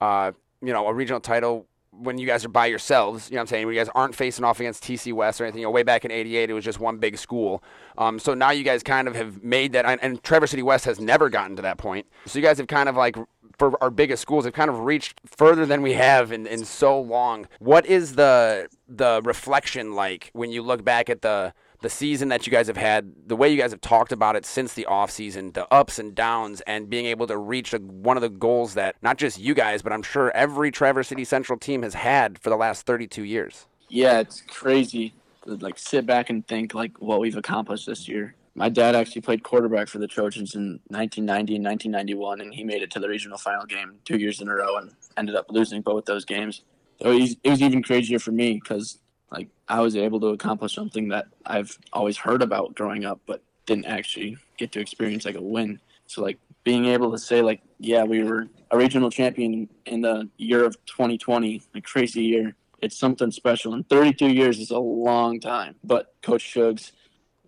uh, you know, a regional title when you guys are by yourselves. You know what I'm saying? When you guys aren't facing off against TC West or anything. You know, way back in '88, it was just one big school. Um, so now you guys kind of have made that, and, and Traverse City West has never gotten to that point. So you guys have kind of like for our biggest schools have kind of reached further than we have in, in so long. What is the the reflection like when you look back at the the season that you guys have had, the way you guys have talked about it since the offseason, the ups and downs, and being able to reach a, one of the goals that not just you guys, but I'm sure every Traverse City Central team has had for the last 32 years. Yeah, it's crazy to like sit back and think like what we've accomplished this year. My dad actually played quarterback for the Trojans in 1990 and 1991, and he made it to the regional final game two years in a row and ended up losing both those games. So it was even crazier for me because like I was able to accomplish something that I've always heard about growing up, but didn't actually get to experience like a win. So like being able to say like, yeah, we were a regional champion in the year of 2020, a crazy year. It's something special. And 32 years is a long time. But Coach Shugs,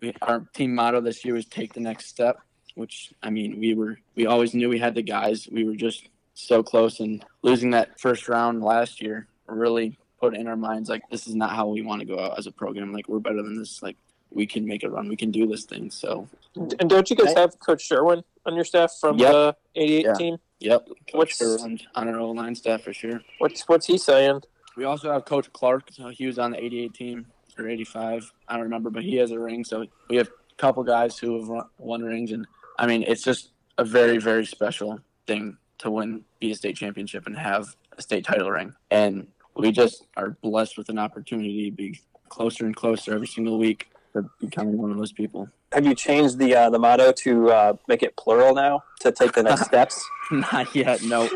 we, our team motto this year was take the next step. Which I mean, we were we always knew we had the guys. We were just so close, and losing that first round last year really put in our minds like this is not how we want to go out as a program. Like we're better than this. Like we can make a run. We can do this thing. So. And don't you guys have Coach Sherwin on your staff from yep. the '88 yeah. team? Yep. Coach what's Sherwin on our old line staff for sure. What's what's he saying? We also have Coach Clark. So he was on the '88 team or '85. I don't remember, but he has a ring. So we have a couple guys who have won rings, and I mean it's just a very very special thing to win, be a state championship, and have a state title ring. And we just are blessed with an opportunity to be closer and closer every single week to becoming one of those people. Have you changed the uh, the motto to uh, make it plural now to take the next steps? Not yet. No.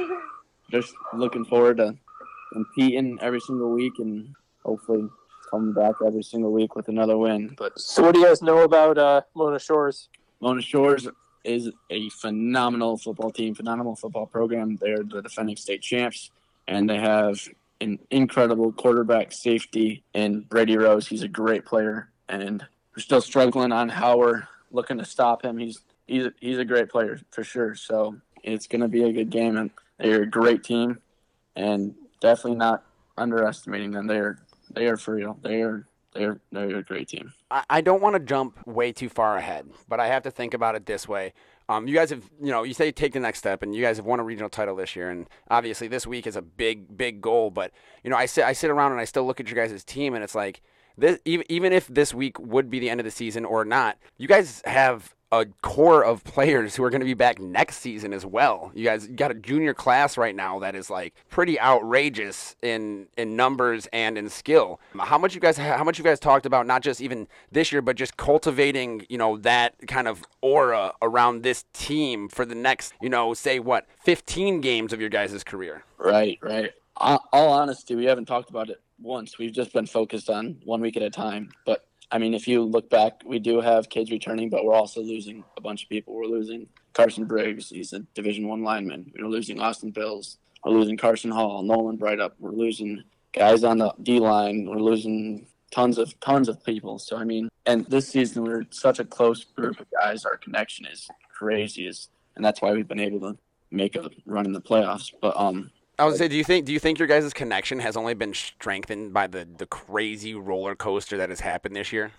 Just looking forward to competing every single week and hopefully coming back every single week with another win. But so, what do you guys know about uh, Mona Shores? Mona Shores is a phenomenal football team, phenomenal football program. They're the defending state champs, and they have an incredible quarterback safety in Brady Rose. He's a great player, and we're still struggling on how we're looking to stop him. He's he's a, he's a great player for sure. So it's going to be a good game, and they're a great team, and definitely not underestimating them. They're they are for real. They are they're they're a great team. I, I don't want to jump way too far ahead, but I have to think about it this way. Um, you guys have, you know, you say take the next step, and you guys have won a regional title this year, and obviously this week is a big, big goal. But you know, I sit, I sit around and I still look at your guys' team, and it's like this, even even if this week would be the end of the season or not, you guys have a core of players who are going to be back next season as well. You guys got a junior class right now that is like pretty outrageous in in numbers and in skill. How much you guys how much you guys talked about not just even this year but just cultivating, you know, that kind of aura around this team for the next, you know, say what, 15 games of your guys' career. Right, right. Uh, all honesty, we haven't talked about it once. We've just been focused on one week at a time. But I mean, if you look back, we do have kids returning, but we're also losing a bunch of people. We're losing Carson Briggs. He's a Division One lineman. We're losing Austin Bills. We're losing Carson Hall, Nolan Breithaupt. We're losing guys on the D line. We're losing tons of tons of people. So I mean, and this season we're such a close group of guys. Our connection is crazy, and that's why we've been able to make a run in the playoffs. But um, I would say, do you think do you think your guys' connection has only been strengthened by the the crazy roller coaster that has happened this year?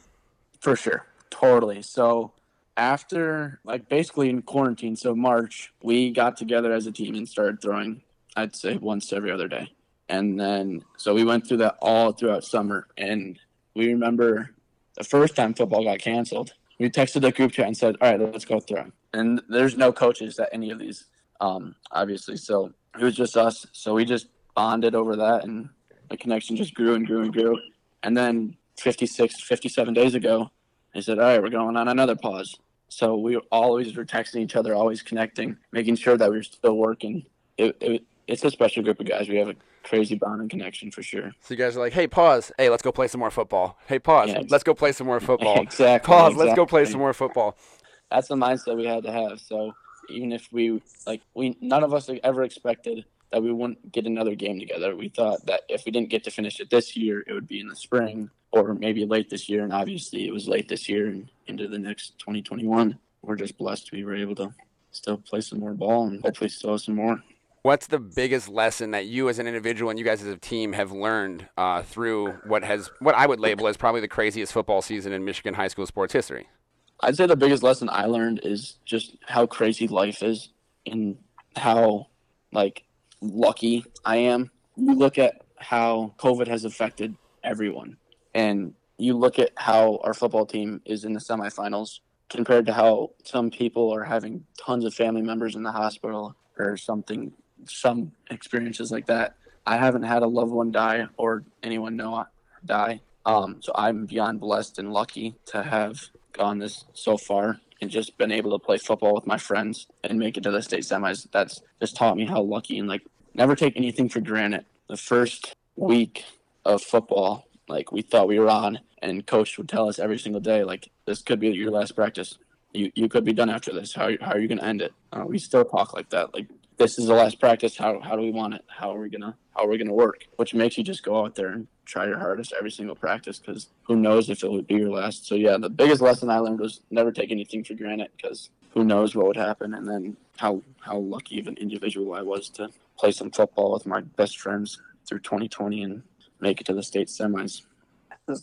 For sure, totally. So after like basically in quarantine, so March, we got together as a team and started throwing. I'd say once every other day, and then so we went through that all throughout summer. And we remember the first time football got canceled, we texted the group chat and said, "All right, let's go throw." And there's no coaches at any of these, um, obviously. So it was just us. So we just bonded over that, and the connection just grew and grew and grew. And then 56, 57 days ago, they said, "All right, we're going on another pause." So we always were texting each other, always connecting, making sure that we are still working. It, it, it's a special group of guys. We have a crazy bonding connection for sure. So you guys are like, "Hey, pause. Hey, let's go play some more football. Hey, pause. Yeah. Let's go play some more football. exactly. Pause. Let's go play some more football." That's the mindset we had to have. So even if we like, we none of us ever expected that we wouldn't get another game together. We thought that if we didn't get to finish it this year, it would be in the spring or maybe late this year. And obviously, it was late this year and into the next 2021. We're just blessed we were able to still play some more ball and hopefully still have some more. What's the biggest lesson that you as an individual and you guys as a team have learned uh, through what has what I would label as probably the craziest football season in Michigan high school sports history? I'd say the biggest lesson I learned is just how crazy life is and how like lucky I am. You look at how COVID has affected everyone and you look at how our football team is in the semifinals compared to how some people are having tons of family members in the hospital or something some experiences like that. I haven't had a loved one die or anyone know die. Um, so I'm beyond blessed and lucky to have gone this so far and just been able to play football with my friends and make it to the state semis. That's just taught me how lucky and like never take anything for granted. The first week of football, like we thought we were on, and coach would tell us every single day, like this could be your last practice. You you could be done after this. How how are you going to end it? Uh, we still talk like that. Like this is the last practice. How how do we want it? How are we gonna how are we gonna work? Which makes you just go out there and try your hardest every single practice because who knows if it would be your last. So yeah, the biggest lesson I learned was never take anything for granted because who knows what would happen. And then how how lucky of an individual I was to play some football with my best friends through 2020 and make it to the state semis.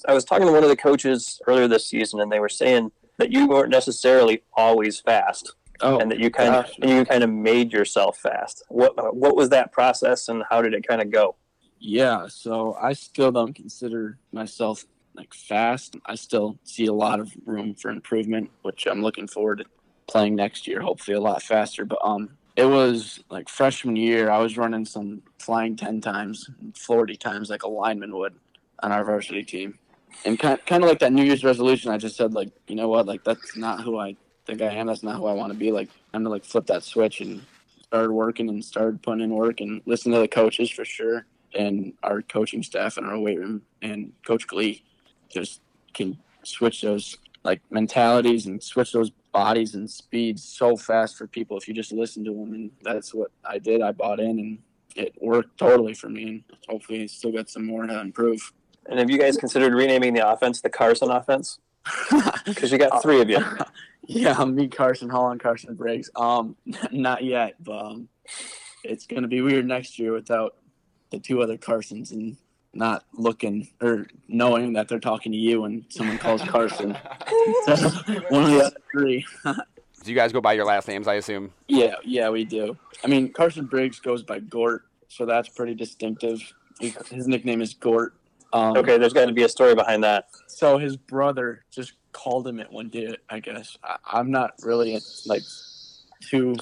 I was talking to one of the coaches earlier this season, and they were saying that you weren't necessarily always fast, Oh, and that you kind of you kind of made yourself fast. What what was that process, and how did it kind of go? Yeah, so I still don't consider myself like fast. I still see a lot of room for improvement, which I'm looking forward to playing next year, hopefully a lot faster. But um it was like freshman year, I was running some flying 10 times, 40 times like a lineman would on our varsity team. And kind, kind of like that New Year's resolution, I just said, like, you know what, like, that's not who I think I am. That's not who I want to be. Like, I'm to, like, flip that switch and start working and start putting in work and listen to the coaches for sure and our coaching staff and our weight room and Coach Glee just can switch those like mentalities and switch those bodies and speeds so fast for people if you just listen to them and that's what I did. I bought in and it worked totally for me and hopefully still got some more to improve. And have you guys considered renaming the offense the Carson offense? Because you got three of you. yeah, me, Carson Hall, and Carson Briggs. Um, not yet, but um, it's gonna be weird next year without the two other Carsons and not looking or knowing that they're talking to you when someone calls Carson. So, one of the other three. Do you guys go by your last names? I assume. Yeah, yeah, we do. I mean, Carson Briggs goes by Gort, so that's pretty distinctive. His nickname is Gort. Um, Okay, there's got to be a story behind that. So his brother just called him it one day. I guess I, I'm not really like too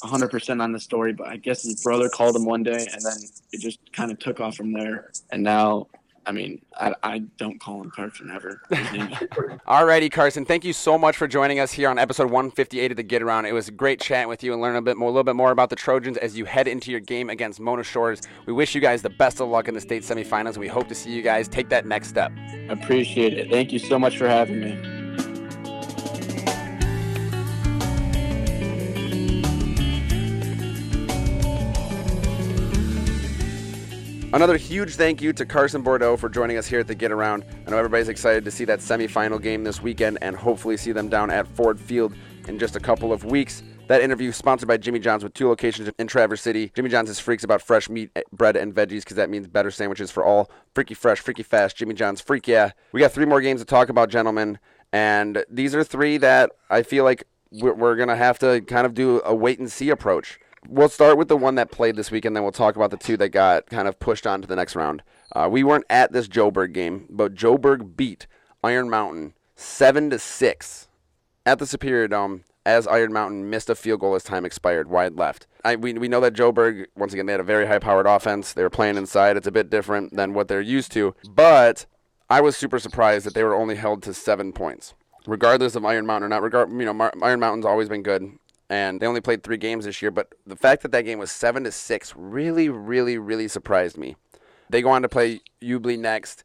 100 percent on the story, but I guess his brother called him one day, and then it just kind of took off from there. And now, I mean, I, I don't call him Carson ever. His name's- Alrighty, Carson. Thank you so much for joining us here on episode 158 of the Get Around. It was a great chat with you and learn a bit more, a little bit more about the Trojans as you head into your game against Mona Shores. We wish you guys the best of luck in the state semifinals. and We hope to see you guys take that next step. Appreciate it. Thank you so much for having me. Another huge thank you to Carson Bourdo for joining us here at the Get Around. I know everybody's excited to see that semifinal game this weekend and hopefully see them down at Ford Field in just a couple of weeks. That interview sponsored by Jimmy John's with two locations in Traverse City. Jimmy John's is freaks about fresh meat, eh, bread, and veggies because that means better sandwiches for all. Freaky fresh, freaky fast. Jimmy John's freak yeah. We got three more games to talk about, gentlemen, and these are three that I feel like we're, we're gonna have to kind of do a wait and see approach. We'll start with the one that played this weekend, and then we'll talk about the two that got kind of pushed on to the next round. Uh, we weren't at this Joburg game, but Joburg beat Iron Mountain seven to six at the Superior Dome as Iron Mountain missed a field goal as time expired, wide left. I, we, we know that Joburg, once again, they had a very high powered offense. They were playing inside. It's a bit different than what they're used to. But I was super surprised that they were only held to seven points. Regardless of Iron Mountain or not, regard you know Mar- Iron Mountain's always been good, and they only played three games this year. But the fact that that game was seven to six really, really, really surprised me. They go on to play Ubley next.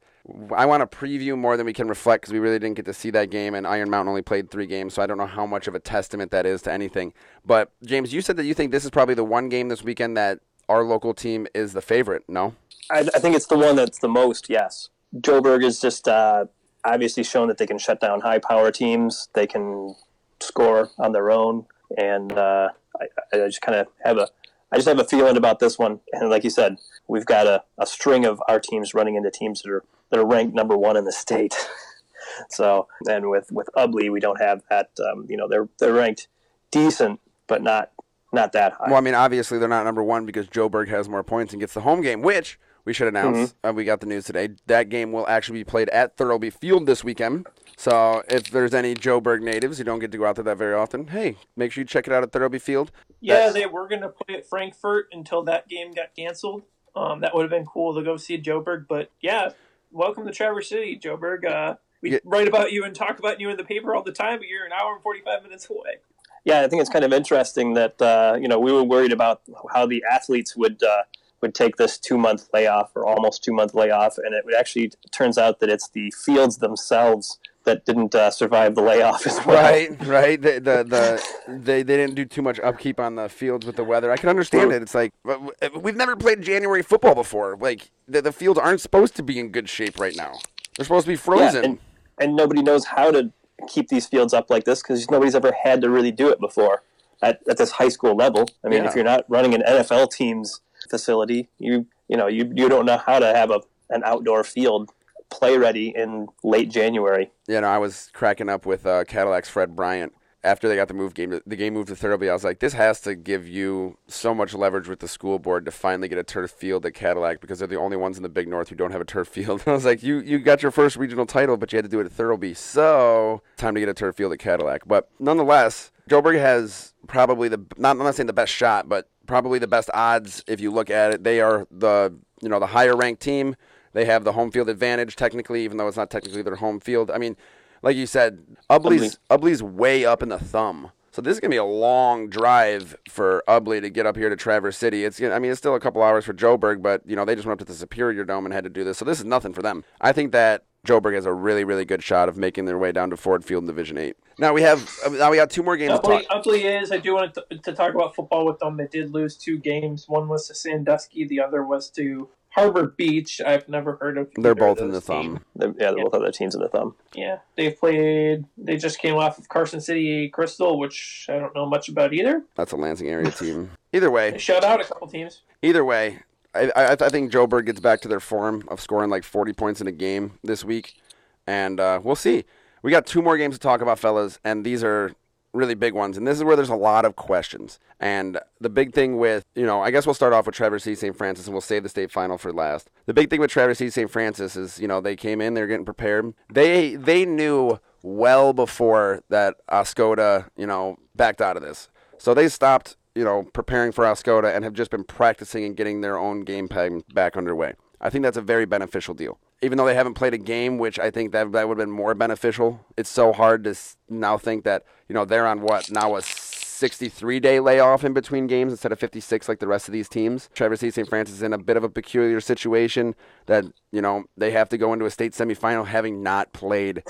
I want to preview more than we can reflect because we really didn't get to see that game, and Iron Mountain only played three games, so I don't know how much of a testament that is to anything. But James, you said that you think this is probably the one game this weekend that our local team is the favorite. No, I, I think it's the one that's the most. Yes, Joburg is just uh, obviously shown that they can shut down high power teams. They can score on their own, and uh, I, I just kind of have a I just have a feeling about this one. And like you said, we've got a, a string of our teams running into teams that are that are ranked number one in the state. so, and with with Ubley, we don't have that. Um, you know, they're they're ranked decent, but not not that high. well, I mean, obviously they're not number one because Joburg has more points and gets the home game, which we should announce. Uh, we got the news today. That game will actually be played at Thirlby Field this weekend. So if there's any Joburg natives who don't get to go out there that very often, hey, make sure you check it out at Thirlby Field. Yeah, That's- they were going to play at Frankfort until that game got canceled. Um, that would have been cool to go see Joburg. But yeah, welcome to Traverse City, Joburg. Uh, we Yeah. write about you and talk about you in the paper all the time, but you're an hour and 45 minutes away. Yeah, I think it's kind of interesting that uh, you know we were worried about how the athletes would uh, would take this two month layoff or almost two month layoff, and it would actually turns out that it's the fields themselves that didn't uh, survive the layoff as well. Right, right. The, the, the, they, they didn't do too much upkeep on the fields with the weather. I can understand it. It's like we've never played January football before. Like the, the fields aren't supposed to be in good shape right now. They're supposed to be frozen. and, and nobody knows how to keep these fields up like this because nobody's ever had to really do it before at, at this high school level. I mean, Yeah. if you're not running an NFL team's facility, you you know you, you don't know how to have a an outdoor field play ready in late January. you know, I was cracking up with uh, Cadillac's Fred Bryant after they got the move game. The game moved to Thirlby. I was like, this has to give you so much leverage with the school board to finally get a turf field at Cadillac because they're the only ones in the Big North who don't have a turf field. I was like, you you got your first regional title, but you had to do it at Thirlby, so time to get a turf field at Cadillac. But nonetheless, Joburg has probably the not I'm not saying the best shot, but probably the best odds if you look at it. They are the you know the higher ranked team. They have the home field advantage technically, even though it's not technically their home field. I mean, like you said, Ubley's Ubley's way up in the thumb. So this is gonna be a long drive for Ubley to get up here to Traverse City. It's I mean it's still a couple hours for Joburg, but you know they just went up to the Superior Dome and had to do this. So this is nothing for them. I think that Joburg has a really really good shot of making their way down to Ford Field in Division Eight. Now we have uh, now we got two more games to talk. Ubley, Ubley is. I do want to, to talk about football with them. They did lose two games. One was to Sandusky. The other was to Harbor Beach. I've never heard of. They're either of both in the those thumb. teams. They're- yeah, they both other teams in the thumb. Yeah, they've played. They just came off of Carson City Crystal, which I don't know much about either. That's a Lansing area team. Either way, They shut out a couple teams. Either way, I, I, I think Joburg gets back to their form of scoring like 40 points in a game this week, and uh, we'll see. We got two more games to talk about, fellas, and these are really big ones, and this is where there's a lot of questions. And the big thing with, you know, I guess we'll start off with Traverse City St. Francis, and we'll save the state final for last. The big thing with Traverse City St. Francis is, you know, they came in, they're getting prepared. They they knew well before that Oscoda, you know, backed out of this, so they stopped, you know, preparing for Oscoda and have just been practicing and getting their own game plan back underway. I think that's a very beneficial deal even though they haven't played a game, which I think that that would have been more beneficial. It's so hard to now think that you know they're on what now a 63 day layoff in between games instead of 56 like the rest of these teams. Traverse City St. Francis is in a bit of a peculiar situation that you know they have to go into a state semifinal having not played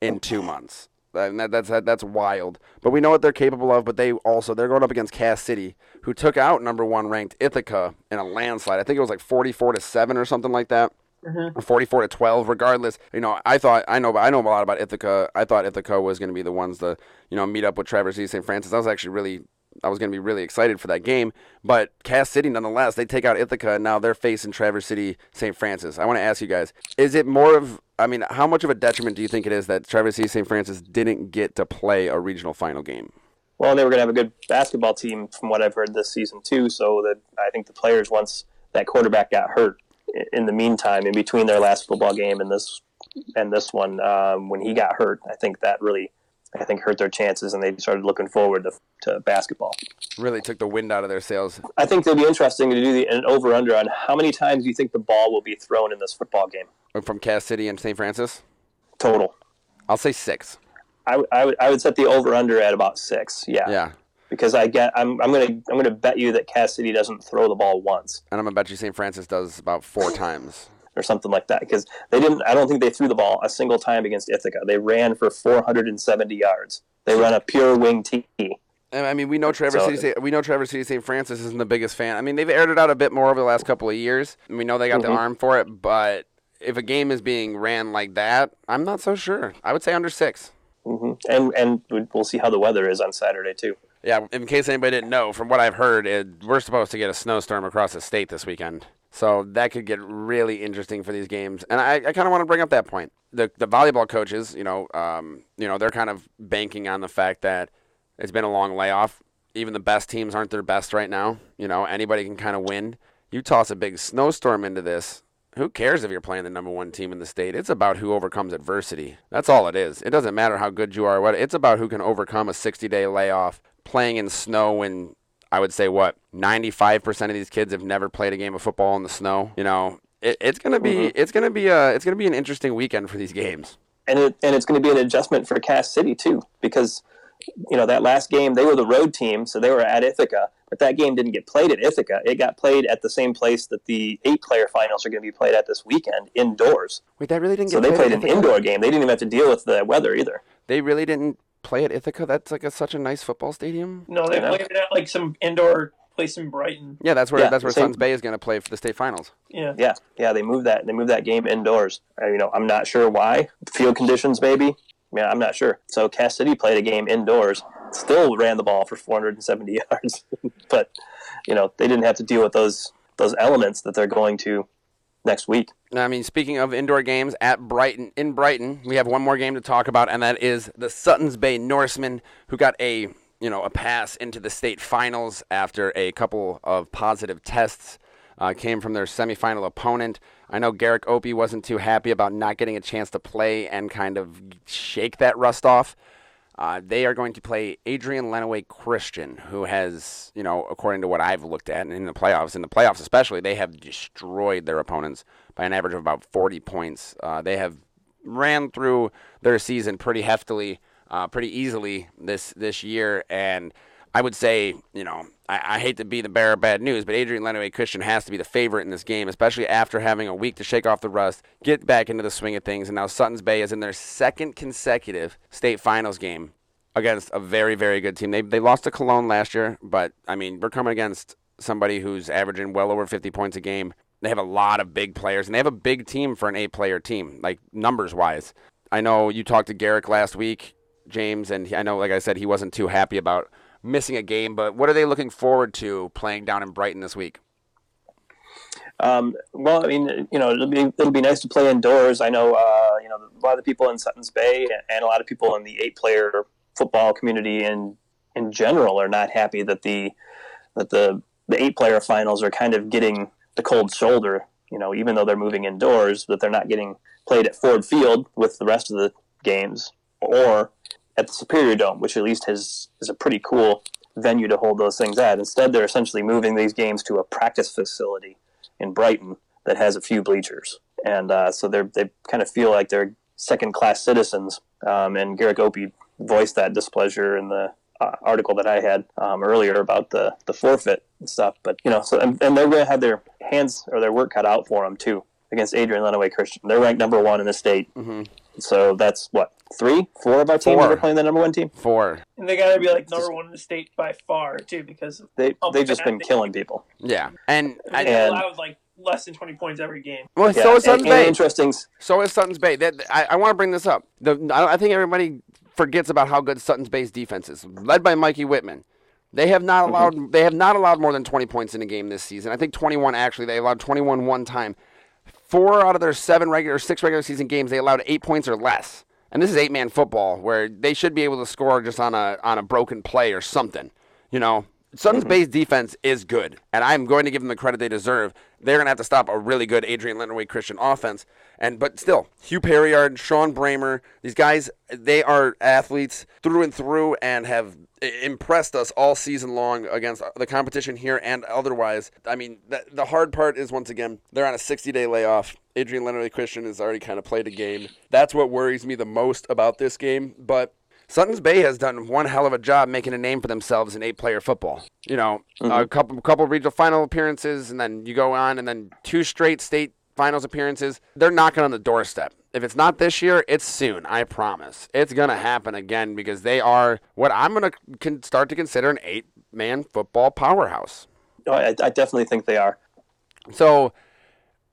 in two months. That, that's that, that's wild. But we know what they're capable of. But they also they're going up against Cass City, who took out number one ranked Ithaca in a landslide. I think it was like 44 to seven or something like that. Mm-hmm. 44 to 12 regardless you know i thought i know i know a lot about ithaca i thought ithaca was going to be the ones to you know meet up with traverse city st francis i was actually really i was going to be really excited for that game but cass city nonetheless they take out ithaca and now they're facing traverse city st francis. I want to ask you guys is it more of i mean how much of a detriment do you think it is that traverse city st francis didn't get to play a regional final game? Well they were going to have a good basketball team from what i've heard this season too so that i think the players once that quarterback got hurt in the meantime, in between their last football game and this and this one, um, when he got hurt, I think that really, I think hurt their chances, and they started looking forward to, to basketball. Really took the wind out of their sails. I think it'll be interesting to do the, an over under on how many times you think the ball will be thrown in this football game from Cass City and St. Francis. Total. I'll say six. I, I, would, I would set the over under at about six. Yeah. Yeah because I get I'm, I'm gonna I'm gonna bet you that Cass City doesn't throw the ball once. And I'm gonna bet you St. Francis does about four times. Or something like that, because they didn't. I don't think they threw the ball a single time against Ithaca. They ran for 470 yards. They run a pure wing T. I mean, we know Traverse so, City. We know Traverse City St. Francis isn't the biggest fan. I mean, they've aired it out a bit more over the last couple of years. We know they got mm-hmm. the arm for it, but if a game is being ran like that, I'm not so sure. I would say under 6 mm-hmm. And and we'll see how the weather is on Saturday too. Yeah, in case anybody didn't know, from what I've heard, it, we're supposed to get a snowstorm across the state this weekend. So that could get really interesting for these games. And I, I kind of want to bring up that point. The the volleyball coaches, you know, um, you know, they're kind of banking on the fact that it's been a long layoff. Even the best teams aren't their best right now. You know, anybody can kind of win. You toss a big snowstorm into this, who cares if you're playing the number one team in the state? It's about who overcomes adversity. That's all it is. It doesn't matter how good you are. What it's about who can overcome a 60 day layoff playing in snow when I would say what 95% of these kids have never played a game of football in the snow. You know, it, it's gonna be mm-hmm. it's gonna be a it's gonna be an interesting weekend for these games. And it, and it's going to be an adjustment for Cass City too, because you know that last game they were the road team, so they were at Ithaca, but that game didn't get played at Ithaca. It got played at the same place that the eight-player finals are going to be played at this weekend, indoors. Wait, that really didn't. So they played an indoor game. They didn't even have to deal with the weather either. They really didn't play at Ithaca? That's like a, such a nice football stadium. No, they play it at like some indoor place in Brighton. Yeah, that's where yeah, that's where Suttons Bay is going to play for the state finals. Yeah, yeah, yeah. They moved that. They moved that game indoors. Uh, you know, I'm not sure why. Field conditions, maybe. Yeah, I'm not sure. So Cass City played a game indoors. Still ran the ball for 470 yards, but you know they didn't have to deal with those those elements that they're going to next week. I mean, speaking of indoor games at Brighton, in Brighton, we have one more game to talk about, and that is the Suttons Bay Norsemen, who got a you know a pass into the state finals after a couple of positive tests uh, came from their semifinal opponent. I know Garrick Opie wasn't too happy about not getting a chance to play and kind of shake that rust off. Uh, they are going to play Adrian Lenawee Christian, who has, you know, according to what I've looked at in the playoffs, in the playoffs especially, they have destroyed their opponents by an average of about 40 points. Uh, they have ran through their season pretty heftily, uh, pretty easily this this year, and I would say, you know, I, I, hate to be the bearer of bad news, but Adrian Lenawee Christian has to be the favorite in this game, especially after having a week to shake off the rust, get back into the swing of things, and now Suttons Bay is in their second consecutive state finals game against a very, very good team. They they lost to Colon last year, but I mean, we're coming against somebody who's averaging well over 50 points a game. They have a lot of big players, and they have a big team for an eight-player team, like numbers wise. I know you talked to Garrick last week, James, and I know, like I said, he wasn't too happy about missing a game, but what are they looking forward to playing down in Brighton this week? Um, well, I mean, you know, it'll be it'll be nice to play indoors. I know, uh, you know, a lot of people in Suttons Bay and a lot of people in the eight-player football community in in general are not happy that the that the the eight player finals are kind of getting the cold shoulder. You know, even though they're moving indoors, that they're not getting played at Ford Field with the rest of the games, or at the Superior Dome, which at least has is a pretty cool venue to hold those things at. Instead, they're essentially moving these games to a practice facility in Brighton that has a few bleachers, and uh, so they they kind of feel like they're second class citizens. Um, and Garrick Opie voiced that displeasure in the uh, article that I had um, earlier about the the forfeit and stuff. But you know, so and, and they're going to have their hands or their work cut out for them too against Adrian Lenawee Christian. They're ranked number one in the state. Mm-hmm. So that's what three, four of our teams Four. are playing the number one team. Four. And they got to be like number one in the state by far too, because They they've just been killing people. Yeah. And, I and And- allowed like less than twenty points every game. well, Yeah, so is and- Sutton's and Bay. interesting. So is Sutton's Bay. That, I, I want to bring this up. The, I I think everybody forgets about how good Sutton's Bay's defense is, led by Mikey Whitman. They have not Mm-hmm. allowed. They have not allowed more than 20 points in a game this season. I think 21 actually. They allowed 21 one time. Four out of their seven regular, six regular season games, they allowed eight points or less. And this is eight man football, where they should be able to score just on a on a broken play or something. You know, Sutton's mm-hmm. base defense is good, and I'm going to give them the credit they deserve. They're going to have to stop a really good Adrian Lenawee Christian offense, and but still, Hugh Perriard, Sean Bramer, these guys, they are athletes through and through, and have impressed us all season long against the competition here and otherwise. I mean, the, the hard part is once again they're on a 60 day layoff. Adrian Lenawee Christian has already kind of played a game. That's what worries me the most about this game, but. Sutton's Bay has done one hell of a job making a name for themselves in eight-player football. You know, a mm-hmm. couple couple regional final appearances, and then you go on, and then two straight state finals appearances. They're knocking on the doorstep. If it's not this year, it's soon. I promise. It's gonna happen again because they are what I'm gonna con- start to consider an eight-man football powerhouse. Oh, I, I definitely think they are. So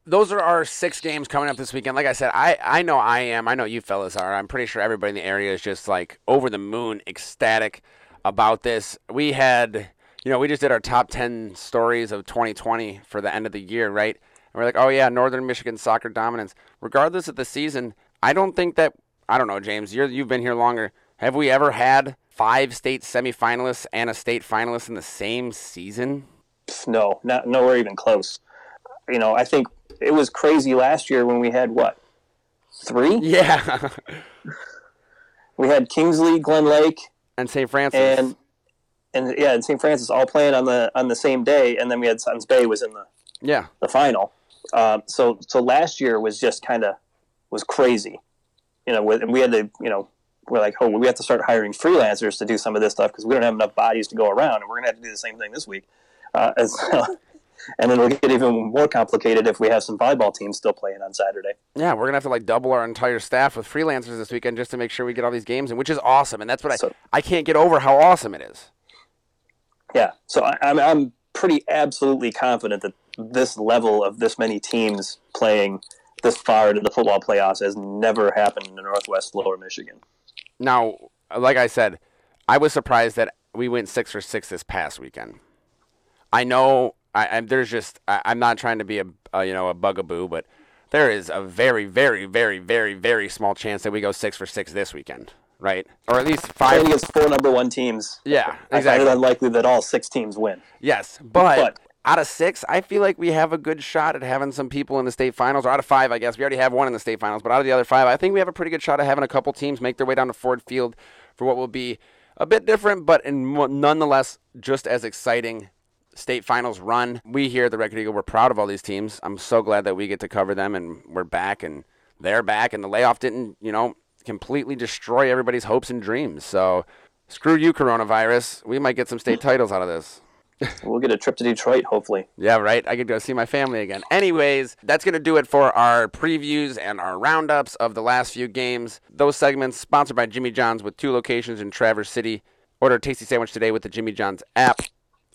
those are our six games coming up this weekend. Like I said, I, I know I am. I know you fellas are. I'm pretty sure everybody in the area is just like over the moon, ecstatic about this. We had, you know, we just did our top 10 stories of 2020 for the end of the year, right? And we're like, oh, yeah, Northern Michigan soccer dominance. Regardless of the season, I don't think that, I don't know, James, you're, you've been here longer. Have we ever had five state semifinalists and a state finalist in the same season? No, not nowhere even close. You know, I think it was crazy last year when we had what three? Yeah. We had Kingsley, Glen Lake, and St. Francis. and and yeah, and St. Francis all playing on the on the same day, and then we had Suttons Bay was in the yeah. the final. Um, so so last year was just kind of was crazy, you know. With, and we had to you know we're like oh we have to start hiring freelancers to do some of this stuff because we don't have enough bodies to go around, and we're gonna have to do the same thing this week. Uh, and, so, and then it'll get even more complicated if we have some volleyball teams still playing on Saturday. Yeah, we're gonna have to like double our entire staff with freelancers this weekend just to make sure we get all these games in, which is awesome. And that's what I So- I can't get over how awesome it is. Yeah, so I, I'm I'm pretty absolutely confident that this level of this many teams playing this far into the football playoffs has never happened in the Northwest Lower Michigan. Now, like I said, I was surprised that we went six for six this past weekend. I know I, I there's just I, I'm not trying to be a, a you know a bugaboo, but there is a very very very very very small chance that we go six for six this weekend, right? Or at least five. Against four number one teams, Yeah, I find it unlikely that all six teams win. Yes, but, But- out of six, I feel like we have a good shot at having some people in the state finals. Or out of five, I guess we already have one in the state finals. But out of the other five, I think we have a pretty good shot at having a couple teams make their way down to Ford Field for what will be a bit different, but in nonetheless just as exciting state finals run. We here at the Record Eagle, we're proud of all these teams. I'm so glad that we get to cover them, and we're back, and they're back, and the layoff didn't, you know, completely destroy everybody's hopes and dreams. So screw you, coronavirus. We might get some state titles out of this. We'll get a trip to Detroit, hopefully. Yeah, right. I could go see my family again. Anyways, that's going to do it for our previews and our roundups of the last few games. Those segments sponsored by Jimmy John's with two locations in Traverse City. Order a tasty sandwich today with the Jimmy John's app.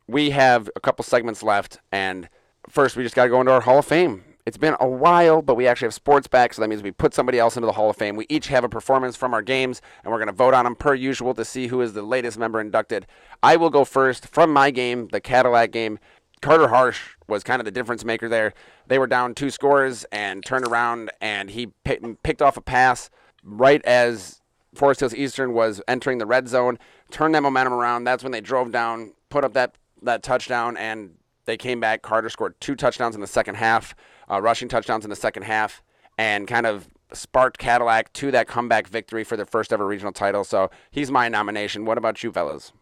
We have a couple segments left, and first we just got to go into our Hall of Fame. It's been a while, but we actually have sports back, so that means we put somebody else into the Hall of Fame. We each have a performance from our games, and we're going to vote on them per usual to see who is the latest member inducted. I will go first from my game, the Cadillac game. Carter Harsh was kind of the difference maker there. They were down two scores and turned around, and he pick, picked off a pass right as Forest Hills Eastern was entering the red zone, turned that momentum around. That's when they drove down, put up that that touchdown, and they came back. Carter scored two touchdowns in the second half, uh, rushing touchdowns in the second half, and kind of sparked Cadillac to that comeback victory for their first ever regional title. So he's my nomination. What about you, fellas?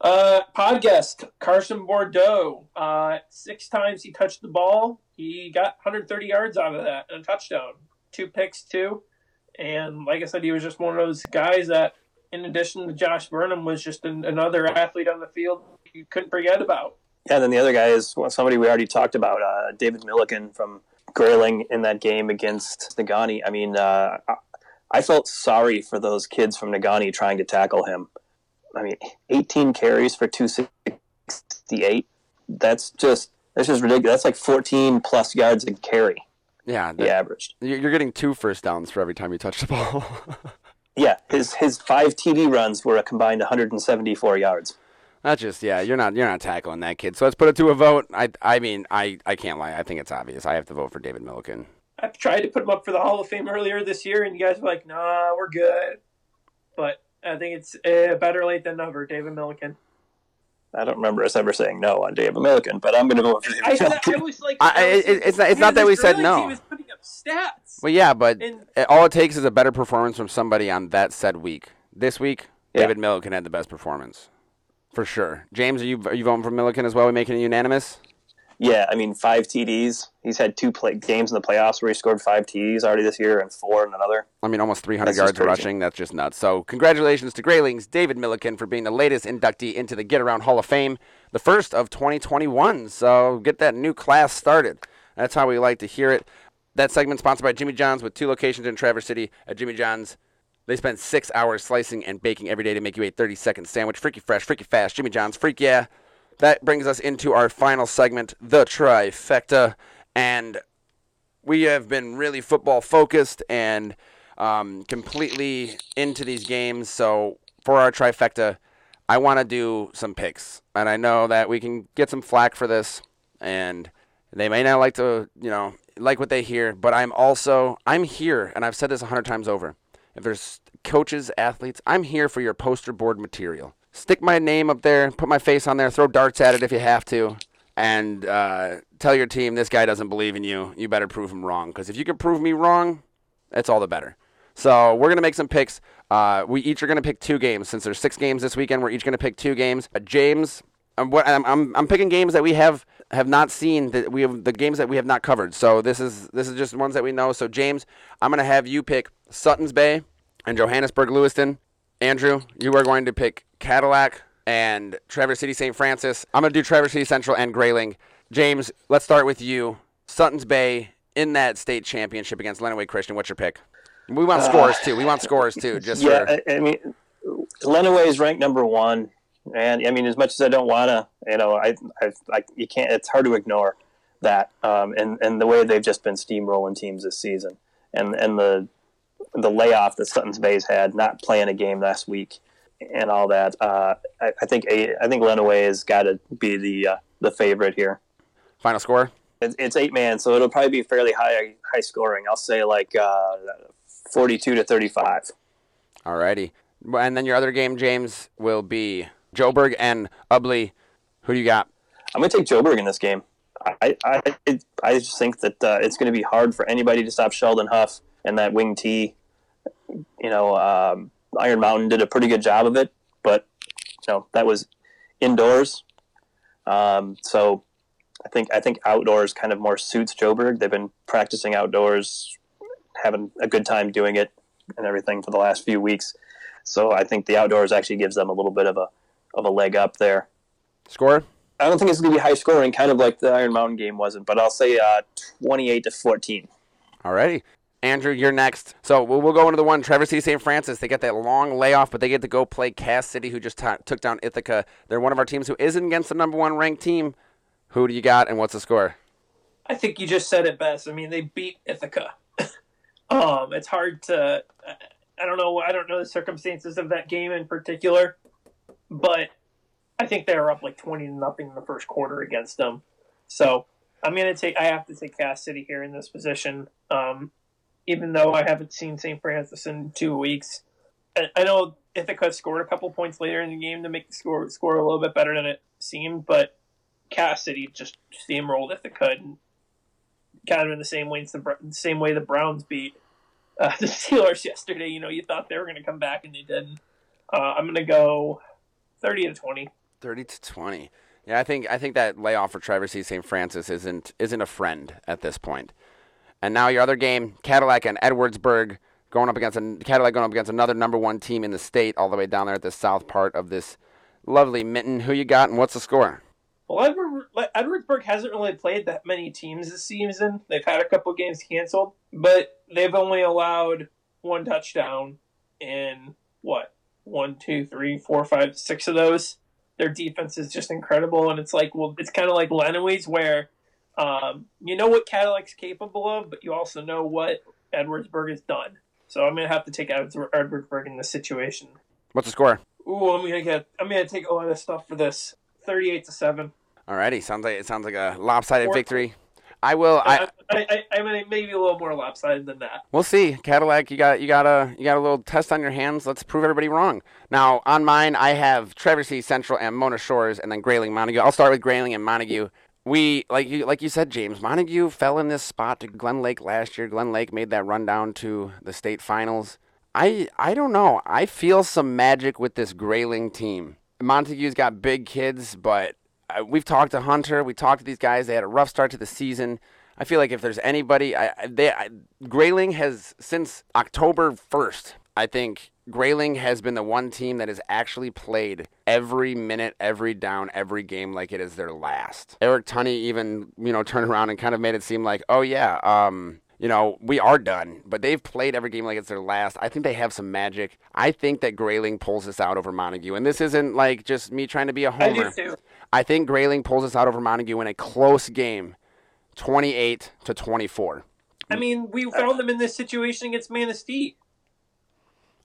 Uh, podcast Carson Bourdo. Uh, six times he touched the ball. He got 130 yards out of that and a touchdown. Two picks too. And like I said, he was just one of those guys that, in addition to Josh Burnham, was just an, another athlete on the field you couldn't forget about. Yeah, and then the other guy is well, somebody we already talked about, uh, David Milliken from Grayling in that game against Negaunee. I mean, uh, I felt sorry for those kids from Negaunee trying to tackle him. I mean, 18 carries for 268. That's just that's just ridiculous. That's like 14 plus yards a carry. Yeah, he averaged. You're getting two first downs for every time you touch the ball. yeah, his his five TD runs were a combined 174 yards. That's just yeah. You're not you're not tackling that kid. So let's put it to a vote. I I mean I I can't lie. I think it's obvious. I have to vote for David Milliken. I tried to put him up for the Hall of Fame earlier this year, and you guys were like, "Nah, we're good." But I think it's uh, better late than never. David Milliken. I don't remember us ever saying no on David Milliken, but I'm going to vote for David I, Milliken. I was like, I, I was it, it's not, it's not that we said no. He was putting up stats. Well, yeah, but And- all it takes is a better performance from somebody on that said week. This week, Yeah. David Milliken had the best performance, for sure. James, are you are you voting for Milliken as well? Are We making it unanimous? Yeah, I mean, five TDs. He's had two play- games in the playoffs where he scored five TDs already this year and four in another. I mean, almost 300 That's yards rushing. That's just nuts. So, congratulations to Grayling's David Milliken for being the latest inductee into the Get Around Hall of Fame, the first of 2021. So, get that new class started. That's how we like to hear it. That segment sponsored by Jimmy John's with two locations in Traverse City. At Jimmy John's, they spend six hours slicing and baking every day to make you a 30 second sandwich. Freaky fresh, freaky fast. Jimmy John's, freak yeah. That brings us into our final segment, the trifecta. And we have been really football focused and um, completely into these games. So for our trifecta, I want to do some picks, and I know that we can get some flack for this, and they may not like to, you know, like what they hear. But I'm also I'm here, and I've said this a hundred times over. If there's coaches, athletes, I'm here for your poster board material. Stick my name up there, put my face on there, throw darts at it if you have to and uh, tell your team this guy doesn't believe in you. You better prove him wrong. Because if you can prove me wrong, that's all the better. So we're gonna make some picks. Uh, we each are gonna pick two games. Since there's six games this weekend, we're each gonna pick two games. Uh, James, I'm, what, I'm, I'm I'm picking games that we have have not seen. That we have the games that we have not covered. So this is this is just ones that we know. So James, I'm gonna have you pick Sutton's Bay and Johannesburg Lewiston. Andrew, you are going to pick Cadillac and Traverse City St. Francis. I'm going to do Traverse City Central and Grayling. James, let's start with you. Sutton's Bay in that state championship against Lenawee Christian. What's your pick? We want uh, scores too. We want scores too. Just yeah, for I, I mean, Lenawee is ranked number one, and I mean, as much as I don't want to, you know, I, I, I, you can't. It's hard to ignore that, um, and and the way they've just been steamrolling teams this season, and and the the layoff that Sutton's Bay's had, not playing a game last week, and all that. Uh, I, I think I think Lenawee has got to be the uh, the favorite here. final score. It's, it's eight man, so it'll probably be fairly high high scoring. I'll say like uh, forty two to thirty five. Alrighty. And then your other game, James, will be Joburg and Ubley. Who do you got? I'm going to take Joburg in this game. I I, I just think that uh, it's going to be hard for anybody to stop Sheldon Huff and that wing T. You know, um, Iron Mountain did a pretty good job of it, but you know that was indoors. Um, so I think I think outdoors kind of more suits Joburg. They've been practicing outdoors, having a good time doing it, and everything for the last few weeks. So I think the outdoors actually gives them a little bit of a of a leg up there. Score? I don't think it's going to be high scoring, kind of like the Iron Mountain game wasn't, but I'll say uh, 28 to 14. Alrighty. Andrew, you're next. So we'll, we'll go into the one. Traverse City St. Francis. They get that long layoff, but they get to go play Cass City, who just t- took down Ithaca. They're one of our teams who isn't against the number one ranked team. Who do you got, and what's the score? I think you just said it best. I mean, they beat Ithaca. um, it's hard to. I don't know. I don't know the circumstances of that game in particular, but I think they were up like twenty to nothing in the first quarter against them. So I'm gonna take. I have to take Cass City here in this position. Um, even though I haven't seen St. Francis in two weeks, I, I know Ithaca scored a couple points later in the game to make the score score a little bit better than it seemed, but Cass City just steamrolled Ithaca and kind of in the same way the same way the Browns beat uh, the Steelers yesterday. You know, you thought they were going to come back and they didn't. Uh, I'm going to go thirty to twenty. Thirty to twenty. Yeah, I think I think that layoff for Traverse City St. Francis isn't isn't a friend at this point. And now your other game, Cadillac and Edwardsburg going up against a Cadillac going up against another number one team in the state, all the way down there at the south part of this lovely mitten. Who you got, and what's the score? Well, Edward, Edwardsburg hasn't really played that many teams this season. They've had a couple games canceled, but they've only allowed one touchdown in what one, two, three, four, five, six of those. Their defense is just incredible, and it's like well, it's kind of like Lenawee, where um, you know what Cadillac's capable of, but you also know what Edwardsburg has done. So I'm gonna have to take Edwardsburg in this situation. What's the score? Ooh, I'm gonna get. I'm gonna take a lot of stuff for this. Thirty-eight to seven. Alrighty, sounds like it sounds like a lopsided victory. I will. I, uh, I, I, I mean, maybe a little more lopsided than that. We'll see, Cadillac. You got you got a you got a little test on your hands. Let's prove everybody wrong. Now on mine, I have Traverse City Central and Mona Shores, and then Grayling Montague. I'll start with Grayling and Montague. We like you like you said, James Montague fell in this spot to Glen Lake last year. Glen Lake made that run down to the state finals. I I don't know. I feel some magic with this Grayling team. Montague's got big kids, but we've talked to Hunter. We talked to these guys. They had a rough start to the season. I feel like if there's anybody, I, they I, Grayling has since October 1st. I think Grayling has been the one team that has actually played every minute, every down, every game like it is their last. Eric Tunney even you know turned around and kind of made it seem like, oh yeah, um, you know, we are done. But they've played every game like it's their last. I think they have some magic. I think that Grayling pulls this out over Montague. And this isn't like just me trying to be a homer. I, I think Grayling pulls us out over Montague in a close game, 28 to 24. I mean, we found them in this situation against Manistee.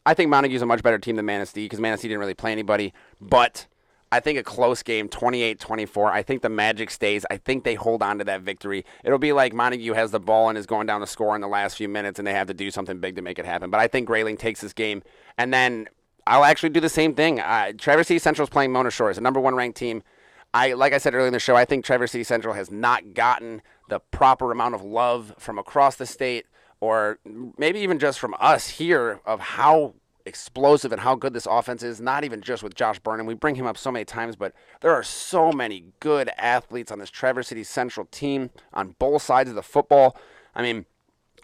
I think Montague's a much better team than Manistee because Manistee didn't really play anybody. But I think a close game, 28 24. I think the Magic stays. I think they hold on to that victory. It'll be like Montague has the ball and is going down the score in the last few minutes, and they have to do something big to make it happen. But I think Grayling takes this game. And then I'll actually do the same thing. Uh, Traverse City Central is playing Mona Shores, a number one ranked team. I like I said earlier in the show, I think Traverse City Central has not gotten the proper amount of love from across the state, or maybe even just from us here, of how explosive and how good this offense is, not even just with Josh Burnham. We bring him up so many times, but there are so many good athletes on this Traverse City Central team on both sides of the football. I mean,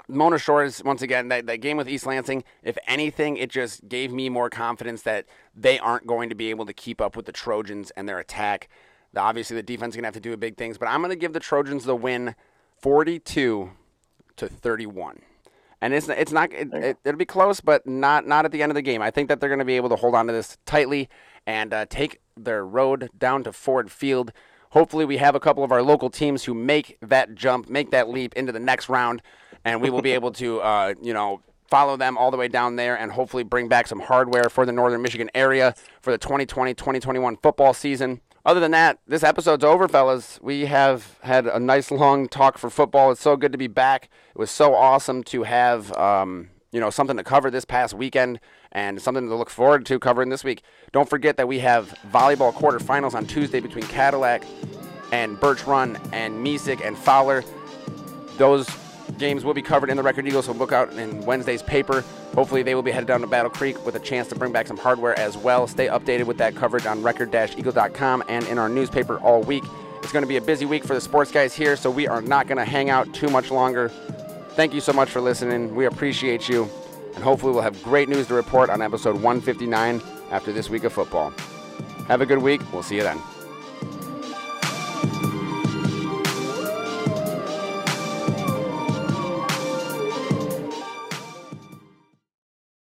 Mona Shores, once again, that, that game with East Lansing, if anything, it just gave me more confidence that they aren't going to be able to keep up with the Trojans and their attack. The, obviously, the defense is going to have to do big things, but I'm going to give the Trojans the win 42 to 31 and it's it's not it, it, will be close, but not not at the end of the game. I think that they're going to be able to hold on to this tightly and uh, take their road down to Ford Field. Hopefully, we have a couple of our local teams who make that jump, make that leap into the next round, and we will be able to, uh, you know, follow them all the way down there and hopefully bring back some hardware for the Northern Michigan area for the 2020-2021 football season other than that, this episode's over, fellas. We have had a nice long talk for football. It's so good to be back. It was so awesome to have, um, you know, something to cover this past weekend and something to look forward to covering this week. Don't forget that we have volleyball quarterfinals on Tuesday between Cadillac and Birch Run and Mesick and Fowler. Those games will be covered in the Record Eagle, so look out in Wednesday's paper. Hopefully, they will be headed down to Battle Creek with a chance to bring back some hardware as well. Stay updated with that coverage on record-eagle.com and in our newspaper all week. It's going to be a busy week for the sports guys here, so we are not going to hang out too much longer. Thank you so much for listening. We appreciate you, and hopefully, we'll have great news to report on episode 159 after this week of football. Have a good week. We'll see you then.